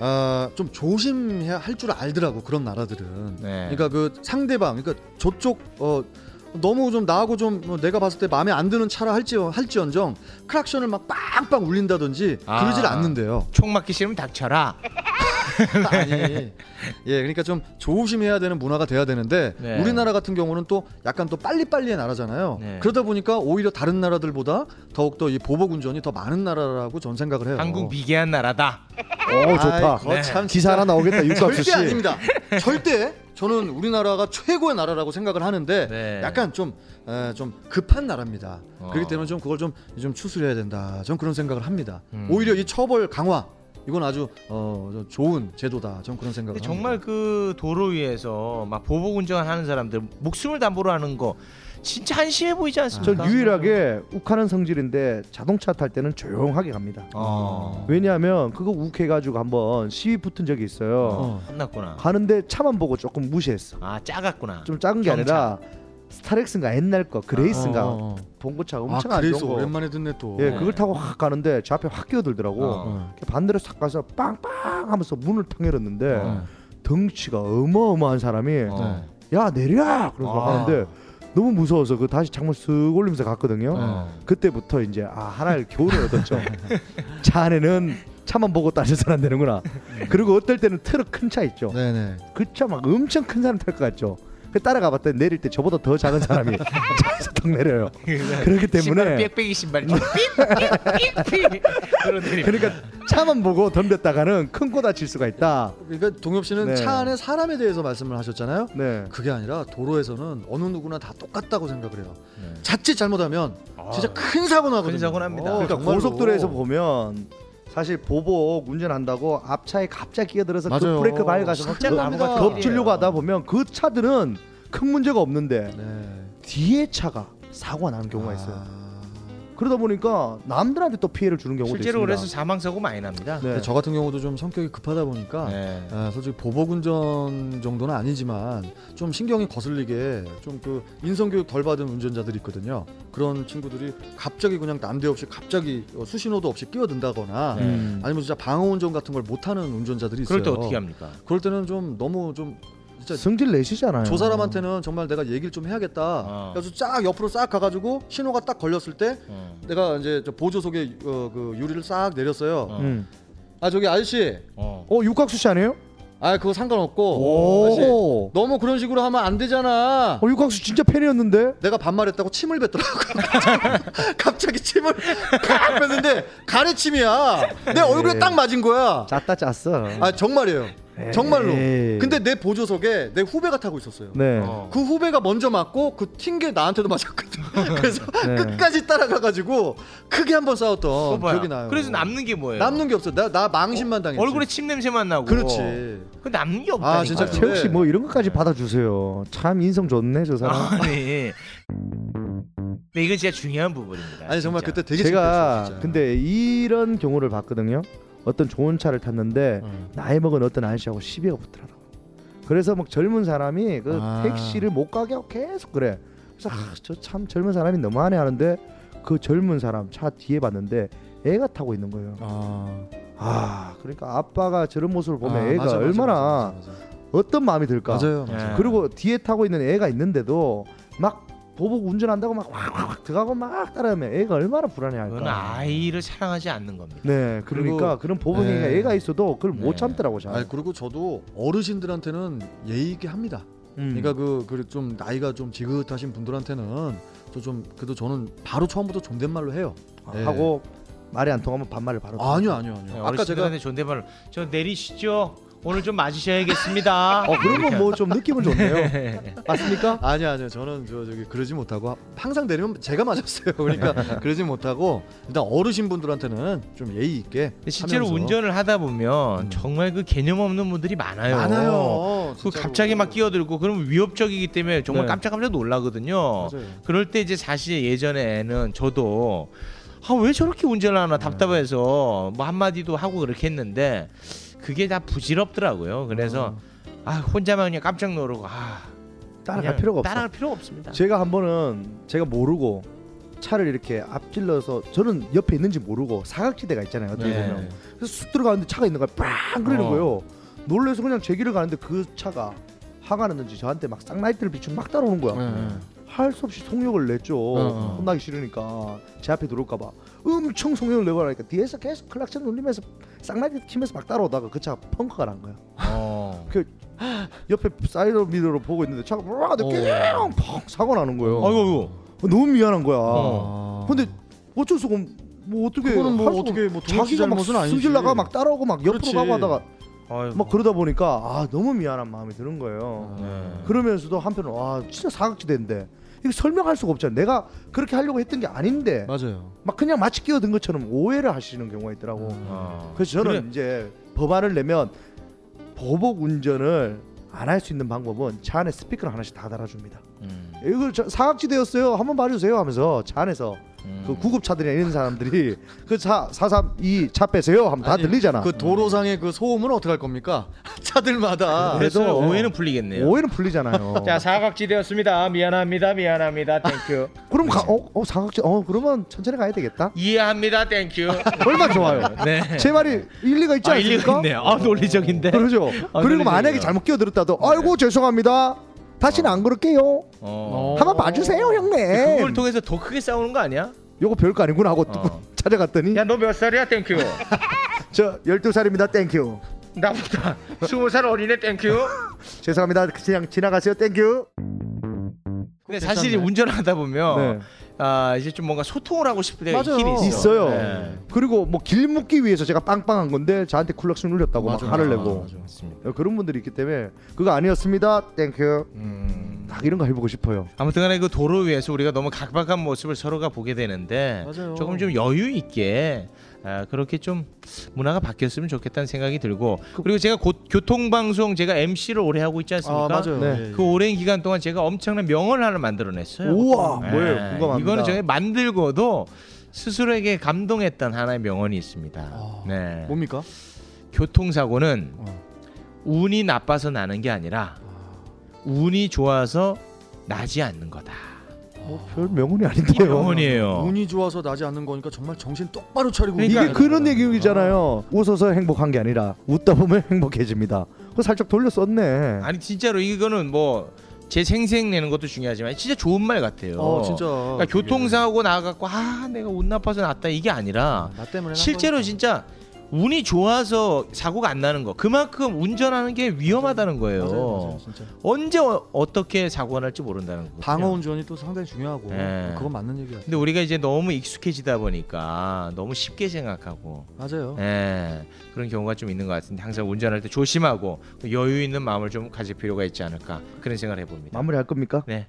Speaker 3: 아, 좀 조심해야 할 줄 알더라고 그런 나라들은.
Speaker 6: 네.
Speaker 3: 그러니까 그 상대방, 그러니까 저쪽 어 너무 좀 나하고 좀뭐 내가 봤을 때 마음에 안 드는 차라 할지 할지언정 크락션을 막 빵빵 울린다든지
Speaker 6: 아.
Speaker 3: 그러질 않는데요.
Speaker 6: 총 맞기 싫으면 닥쳐라.
Speaker 3: 아니, 예, 그러니까 좀 조심해야 되는 문화가 돼야 되는데
Speaker 6: 네.
Speaker 3: 우리나라 같은 경우는 또 약간 또 빨리빨리의 나라잖아요.
Speaker 6: 네.
Speaker 3: 그러다 보니까 오히려 다른 나라들보다 더욱 더이 보복 운전이 더 많은 나라라고 전 생각을 해요.
Speaker 6: 한국 미개한 나라다.
Speaker 8: 오 좋다.
Speaker 3: 아이, 거참
Speaker 8: 기사 하나 나오겠다. 육각수 씨.
Speaker 3: 절대 아닙니다. 절대 저는 우리나라가 최고의 나라라고 생각을 하는데
Speaker 6: 네.
Speaker 3: 약간 좀, 에, 좀 급한 나라입니다.
Speaker 6: 어.
Speaker 3: 그렇기 때문에 좀 그걸 좀, 좀 추스려야 된다. 전 그런 생각을 합니다.
Speaker 6: 음.
Speaker 3: 오히려 이 처벌 강화 이건 아주 어, 좀 좋은 제도다. 전 그런 생각을 합니다.
Speaker 6: 정말 그 도로 위에서 막 보복 운전하는 사람들 목숨을 담보로 하는 거 진짜 한심해 보이지 않습니까?
Speaker 8: 전 유일하게 욱하는 성질인데 자동차 탈 때는 조용하게 갑니다.
Speaker 6: 어.
Speaker 8: 왜냐하면 그거 욱해가지고 한번 시비 붙은 적이 있어요.
Speaker 3: 어.
Speaker 6: 혼났구나.
Speaker 8: 가는데 차만 보고 조금 무시했어.
Speaker 6: 아 작았구나.
Speaker 8: 좀 작은 게 아니라 스타렉스인가 옛날 거 그레이스인가
Speaker 3: 어, 어.
Speaker 8: 봉고차
Speaker 3: 아,
Speaker 8: 엄청 안
Speaker 3: 그래서
Speaker 8: 좋은 거.
Speaker 3: 오랜만에 듣네 또.
Speaker 8: 예,
Speaker 6: 네.
Speaker 8: 그걸 타고 확 가는데 제 앞에 확 끼어들더라고.
Speaker 6: 어.
Speaker 8: 이렇게 반대로 싹 가서 빵빵 하면서 문을 탕 열었는데
Speaker 6: 어.
Speaker 8: 덩치가 어마어마한 사람이
Speaker 6: 어.
Speaker 8: 야 내려 그러면서 막
Speaker 6: 아.
Speaker 8: 하는데 너무 무서워서 그 다시 창문 쓱 올리면서 갔거든요.
Speaker 6: 어.
Speaker 8: 그때부터 이제 아 하나의 교훈을 얻었죠. 차 안에는 차만 보고 따져서는 안 되는구나. 그리고 어떨 때는 트럭 큰 차 있죠.
Speaker 3: 네네.
Speaker 8: 그 차 막 엄청 큰 사람 탈 것 같죠. 그 따라가 봤더니 내릴 때 저보다 더 작은 사람이 차에서 탁 내려요. 그렇기
Speaker 6: 신발
Speaker 8: 때문에
Speaker 6: 빽빽이 신발.
Speaker 8: 그러니까 차만 보고 덤볐다가는 큰코 다칠 수가 있다.
Speaker 3: 그러니까 동엽 씨는
Speaker 8: 네.
Speaker 3: 차 안에 사람에 대해서 말씀을 하셨잖아요.
Speaker 8: 네.
Speaker 3: 그게 아니라 도로에서는 어느 누구나 다 똑같다고 생각을 해요.
Speaker 6: 네.
Speaker 3: 자칫 잘못하면 진짜 큰 사고 나거든요.
Speaker 6: 큰 사고 납니다.
Speaker 3: 어,
Speaker 8: 그러니까
Speaker 3: 정말로.
Speaker 8: 고속도로에서 보면 사실 보복 운전한다고 앞차에 갑자기 끼어들어서 그
Speaker 3: 맞아요.
Speaker 8: 브레이크 밟아서 막
Speaker 3: 진짜
Speaker 8: 그. 덮치려고 하다 보면 그 차들은 큰 문제가 없는데
Speaker 3: 네.
Speaker 8: 뒤에 차가 사고가 나는 경우가 있어요.
Speaker 3: 아,
Speaker 8: 그러다 보니까 남들한테 또 피해를 주는 경우도
Speaker 6: 실제로
Speaker 8: 있습니다.
Speaker 6: 그래서 사망 사고 많이 납니다.
Speaker 8: 네.
Speaker 3: 저 같은 경우도 좀 성격이 급하다 보니까
Speaker 6: 네.
Speaker 3: 아, 솔직히 보복 운전 정도는 아니지만 좀 신경이 거슬리게 좀 그 인성 교육 덜 받은 운전자들이 있거든요. 그런 친구들이 갑자기 그냥 난데없이 갑자기 어, 수신호도 없이 끼어든다거나
Speaker 6: 네.
Speaker 8: 음.
Speaker 3: 아니면 진짜 방어 운전 같은 걸 못하는 운전자들이 있어요.
Speaker 6: 그럴 때 어떻게 합니까?
Speaker 3: 그럴 때는 좀 너무 좀 진짜
Speaker 8: 성질 내시잖아요.
Speaker 3: 저 사람한테는 정말 내가 얘기를 좀 해야겠다.
Speaker 6: 어.
Speaker 3: 그래서 쫙 옆으로 싹 가가지고 신호가 딱 걸렸을 때
Speaker 6: 어.
Speaker 3: 내가 이제 저 보조석에 어, 그 유리를 싹 내렸어요.
Speaker 6: 어.
Speaker 8: 음.
Speaker 3: 아 저기 아저씨,
Speaker 6: 어.
Speaker 8: 어 육각수 씨 아니에요?
Speaker 3: 아 그거 상관없고 아저씨,
Speaker 8: 오.
Speaker 3: 너무 그런 식으로 하면 안 되잖아.
Speaker 8: 어 육각수 진짜 팬이었는데.
Speaker 3: 내가 반말했다고 침을 뱉더라고. 갑자기 침을 칵 뱉는데 가래침이야. 내 얼굴에 딱 맞은 거야.
Speaker 8: 짰다 짰어.
Speaker 3: 아 정말이에요. 정말로.
Speaker 8: 에이.
Speaker 3: 근데 내 보조석에 내 후배가 타고 있었어요.
Speaker 8: 네.
Speaker 6: 어.
Speaker 3: 그 후배가 먼저 맞고 그튄게 나한테도 맞았거든. 그래서
Speaker 8: 네.
Speaker 3: 끝까지 따라가가지고 크게 한번 싸웠던
Speaker 6: 봐요.
Speaker 3: 기억이 나요.
Speaker 6: 그래서 남는 게 뭐예요?
Speaker 3: 남는 게 없어. 나, 나 망신만 당했지.
Speaker 6: 얼굴에 침 냄새만 나고.
Speaker 3: 그렇지.
Speaker 6: 그 남는 게 없다니까.
Speaker 3: 아, 진짜
Speaker 8: 아, 채욱 씨뭐 이런 것까지 받아주세요. 참 인성 좋네 저 사람.
Speaker 6: 아니. 근데 이건 진짜 중요한 부분입니다.
Speaker 3: 아니 정말
Speaker 6: 진짜.
Speaker 3: 그때 되게
Speaker 8: 제가
Speaker 3: 진짜.
Speaker 8: 근데 이런 경우를 봤거든요. 어떤 좋은 차를 탔는데
Speaker 3: 어.
Speaker 8: 나이 먹은 어떤 아저씨하고 시비가 붙더라고. 그래서 막 젊은 사람이 그
Speaker 3: 아.
Speaker 8: 택시를 못 가게 하고 계속 그래. 그래서 아, 저 참 젊은 사람이 너무하네 하는데 그 젊은 사람 차 뒤에 봤는데 애가 타고 있는 거예요.
Speaker 3: 아,
Speaker 8: 아 그러니까 아빠가 저런 모습을 보면
Speaker 3: 아,
Speaker 8: 애가
Speaker 3: 맞아,
Speaker 8: 얼마나
Speaker 3: 맞아, 맞아,
Speaker 8: 어떤 마음이 들까.
Speaker 3: 맞아. 맞아요. 맞아요.
Speaker 6: 예.
Speaker 8: 그리고 뒤에 타고 있는 애가 있는데도 막 보복 운전한다고 막 확확 들어가고 막 따라하면 애가 얼마나
Speaker 6: 그건
Speaker 8: 불안해할까.
Speaker 6: 아이를 사랑하지 않는 겁니다.
Speaker 8: 네, 그러니까
Speaker 3: 그리고-
Speaker 8: 그런 보복행위가
Speaker 3: 네.
Speaker 8: 애가 있어도 그걸 못
Speaker 6: 네.
Speaker 8: 참더라고 잘.
Speaker 3: 아니 그리고 저도 어르신들한테는 예의 있게 합니다.
Speaker 8: 음.
Speaker 3: 그러니까 그그좀 나이가 좀 지긋하신 분들한테는 저 좀 그래도 저는 바로 처음부터 존댓말로 해요. 예.
Speaker 8: 하고 말이 안 통하면 반말을 바로.
Speaker 3: 아니요, 아니요, 아니요.
Speaker 6: 네,
Speaker 3: 아까 제가
Speaker 6: 존댓말로 저 내리시죠. 오늘 좀 맞으셔야겠습니다.
Speaker 8: 어 그러면 뭐좀 느낌은 좋네요. 맞습니까?
Speaker 3: 아니요, 아니요. 저는 저 저기 그러지 못하고 항상 내리면 제가 맞았어요. 그러니까 그러지 못하고 일단 어르신 분들한테는 좀 예의 있게.
Speaker 6: 실제로
Speaker 3: 하면서.
Speaker 6: 운전을 하다 보면
Speaker 3: 음.
Speaker 6: 정말 그 개념 없는 분들이 많아요.
Speaker 3: 많아요.
Speaker 6: 그. 갑자기 막 끼어들고 그러면 위협적이기 때문에 정말
Speaker 8: 네.
Speaker 6: 깜짝깜짝 놀라거든요.
Speaker 3: 맞아요.
Speaker 6: 그럴 때 이제 사실 예전에는 저도 아 왜 저렇게 운전을
Speaker 3: 네.
Speaker 6: 하나 답답해서 뭐 한마디도 하고 그렇게 했는데 그게 다 부질없더라고요. 그래서 아 혼자만 그냥 깜짝 놀고 아
Speaker 8: 따라갈 필요가 없어.
Speaker 6: 따라갈 필요 없습니다.
Speaker 8: 제가 한 번은 제가 모르고 차를 이렇게 앞질러서 저는 옆에 있는지 모르고 사각지대가 있잖아요. 어떻게
Speaker 6: 네.
Speaker 8: 보면. 그래서 쑥 들어가는데 차가 있는 거야. 빵 그러는
Speaker 6: 어.
Speaker 8: 거예요. 놀래서 그냥 제 길을 가는데 그 차가 화가 났는지 저한테 막 쌍라이트를 비추고 막 따라오는 거야.
Speaker 3: 네.
Speaker 8: 할 수 없이 속력을 냈죠.
Speaker 3: 어.
Speaker 8: 혼나기 싫으니까 제 앞에 들어올까봐 엄청 속력을 내고 하니까 뒤에서 계속 클락션 울리면서 쌍라이트 키면서 막 따라오다가 그 차가 펑크가 난 거야.
Speaker 6: 어.
Speaker 8: 옆에 사이드 미러로 보고 있는데 차가 와
Speaker 3: 어.
Speaker 8: 뻥 사고 나는 거예요.
Speaker 6: 아이고
Speaker 8: 너무 미안한 거야.
Speaker 6: 어.
Speaker 3: 아.
Speaker 8: 근데 어쩔 수가 없. 뭐 어떻게
Speaker 3: 그거는 뭐 어떻게 뭐
Speaker 8: 자기가 막. 승질나가 막 따라오고 막 옆으로
Speaker 3: 그렇지.
Speaker 8: 가고 하다가
Speaker 6: 아이고.
Speaker 8: 막 그러다 보니까 아 너무 미안한 마음이 드는 거예요.
Speaker 6: 네.
Speaker 8: 그러면서도 한편으로 와 진짜 사각지대인데 이거 설명할 수가 없잖아. 내가 그렇게 하려고 했던 게 아닌데
Speaker 3: 맞아요.
Speaker 8: 막 그냥 마치 끼어든 것처럼 오해를 하시는 경우가 있더라고.
Speaker 6: 어.
Speaker 8: 그래서 저는
Speaker 6: 그래.
Speaker 8: 이제 법안을 내면 보복 운전을 안 할 수 있는 방법은 차 안에 스피커를 하나씩 다 달아줍니다.
Speaker 6: 음.
Speaker 8: 이거 저 사각지대였어요. 한번 봐주세요 하면서 차 안에서
Speaker 6: 음.
Speaker 8: 그 구급차들이나 이런 사람들이 그차 432차 빼세요 하면 다
Speaker 3: 아니,
Speaker 8: 들리잖아.
Speaker 3: 그 도로상의 그 소음은 어떻게 할 겁니까? 차들마다.
Speaker 8: 그래도
Speaker 6: 오해는 풀리겠네요.
Speaker 8: 오해는 풀리잖아요.
Speaker 6: 자 사각지대였습니다. 미안합니다. 미안합니다. Thank you.
Speaker 8: 그럼 가, 어, 어 사각지 어 그러면 천천히 가야 되겠다.
Speaker 6: 이해합니다. Thank you.
Speaker 8: 얼마나 좋아요.
Speaker 6: 네.
Speaker 8: 제 말이 일리가 있지
Speaker 6: 아
Speaker 8: 않습니까?
Speaker 6: 일리가 있네요. 아 논리적인데.
Speaker 8: 그러죠.
Speaker 6: 아,
Speaker 8: 그리고
Speaker 6: 논리적이에요.
Speaker 8: 만약에 잘못 끼어들었다도 아이고 죄송합니다. 다시는 안 그럴게요.
Speaker 6: 어.
Speaker 8: 한번 봐주세요 형님.
Speaker 6: 그걸 통해서 더 크게 싸우는 거 아니야?
Speaker 8: 요거 별거 아니구나 하고
Speaker 6: 어.
Speaker 8: 찾아갔더니
Speaker 6: 야 너 몇 살이야? Thank you.
Speaker 8: 저 12살입니다. Thank you.
Speaker 6: 나보다 스무 살 어리네. Thank you.
Speaker 8: 죄송합니다. 그냥 지나가세요. Thank you.
Speaker 6: 근데 사실
Speaker 3: 괜찮네.
Speaker 6: 운전하다 보면
Speaker 8: 네.
Speaker 6: 아 이제 좀 뭔가 소통을 하고 싶을 때가
Speaker 3: 맞아요.
Speaker 6: 있긴 있어.
Speaker 8: 있어요.
Speaker 6: 네.
Speaker 8: 그리고 뭐 길 묻기 위해서 제가 빵빵한 건데 저한테 클락션 울렸다고 막
Speaker 3: 맞아.
Speaker 8: 화를
Speaker 3: 아,
Speaker 8: 내고
Speaker 6: 맞아, 맞습니다.
Speaker 8: 그런 분들이 있기 때문에 그거 아니었습니다. Thank you.
Speaker 6: 음.
Speaker 8: 딱 이런 거 해보고 싶어요.
Speaker 6: 아무튼간에 그 도로 위에서 우리가 너무 각박한 모습을 서로가 보게 되는데
Speaker 3: 맞아요.
Speaker 6: 조금 좀 여유 있게 아, 그렇게 좀 문화가 바뀌었으면 좋겠다는 생각이 들고 그리고 제가 곧 교통방송 제가 MC를 오래 하고 있지 않습니까?
Speaker 3: 아 맞아요.
Speaker 8: 네.
Speaker 3: 예, 예.
Speaker 6: 그 오랜 기간 동안 제가 엄청난 명언을 하나 만들어냈어요.
Speaker 8: 우와
Speaker 6: 네.
Speaker 8: 뭐예요? 궁금합니다.
Speaker 6: 이거는 저희 만들고도
Speaker 4: 스스로에게 감동했던 하나의 명언이 있습니다.
Speaker 3: 아,
Speaker 4: 네.
Speaker 3: 뭡니까?
Speaker 4: 교통사고는
Speaker 3: 어.
Speaker 4: 운이 나빠서 나는 게 아니라 운이 좋아서 나지 않는 거다.
Speaker 8: 별 명언이 아닌데요.
Speaker 4: 명언이에요.
Speaker 3: 운이 좋아서 나지 않는 거니까 정말 정신 똑바로 차리고
Speaker 4: 그러니까
Speaker 8: 이게 그런 얘기잖아요. 웃어서 행복한 게 아니라 웃다 보면 행복해집니다. 그거 살짝 돌려 썼네.
Speaker 4: 아니 진짜로 이거는 뭐 제 생생 내는 것도 중요하지만 진짜 좋은 말 같아요.
Speaker 3: 어 진짜
Speaker 4: 그러니까 교통사고 나갖고 아 내가 운 나빠서 났다 이게 아니라
Speaker 3: 나 때문에 난
Speaker 4: 실제로
Speaker 3: 거니까.
Speaker 4: 진짜 운이 좋아서 사고가 안 나는 거 그만큼 운전하는 게 위험하다는 거예요.
Speaker 3: 맞아요, 맞아요, 진짜
Speaker 4: 언제 어, 떻게 사고가 날지 모른다는 거.
Speaker 3: 방어 운전이 또 상당히 중요하고
Speaker 4: 네.
Speaker 3: 그건 맞는 얘기야.
Speaker 4: 근데 우리가 이제 너무 익숙해지다 보니까 너무 쉽게 생각하고
Speaker 3: 맞아요.
Speaker 4: 예, 그런 경우가 좀 있는 것 같은데 항상 운전할 때 조심하고 여유 있는 마음을 좀 가질 필요가 있지 않을까 그런 생각을 해봅니다.
Speaker 8: 마무리할 겁니까?
Speaker 4: 네.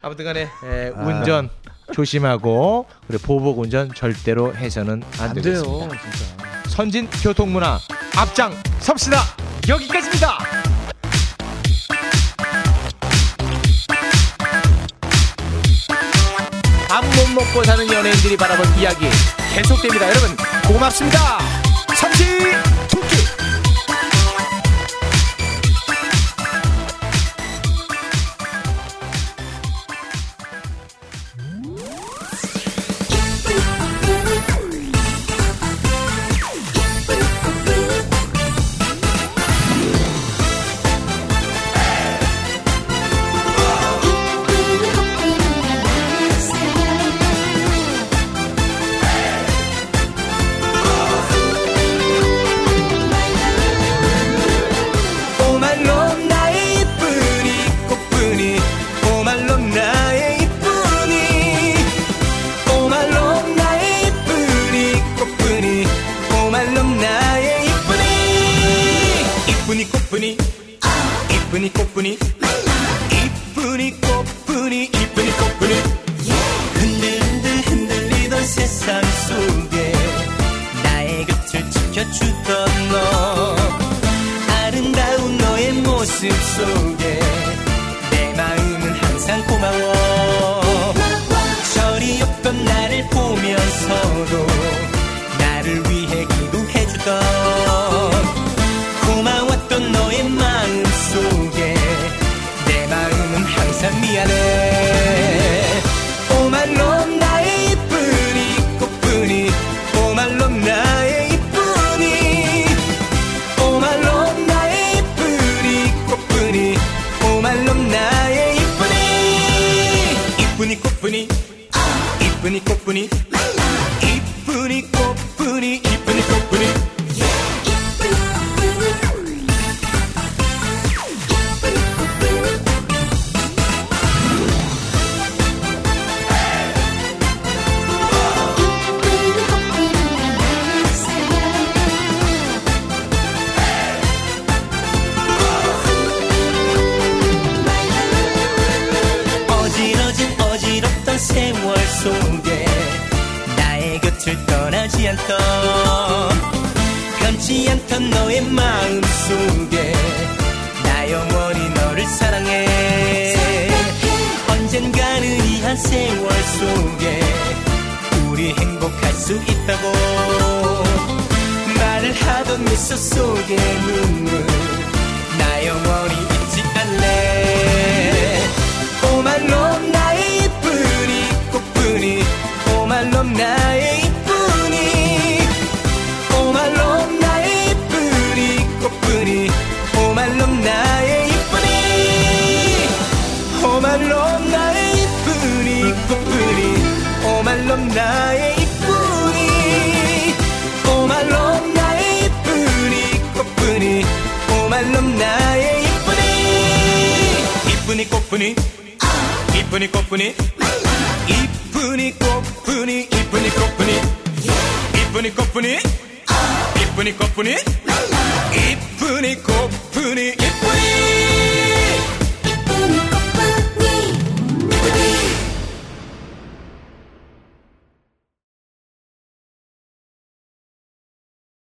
Speaker 4: 아무튼간에 예,
Speaker 8: 아.
Speaker 4: 운전 조심하고 그리고 보복 운전 절대로 해서는 안,
Speaker 3: 안
Speaker 4: 되겠습니다.
Speaker 3: 돼요, 진짜.
Speaker 4: 선진 교통 문화 앞장 섭시다. 여기까지입니다. 밥 못 먹고 사는 연예인들이 바라본 이야기 계속됩니다. 여러분 고맙습니다.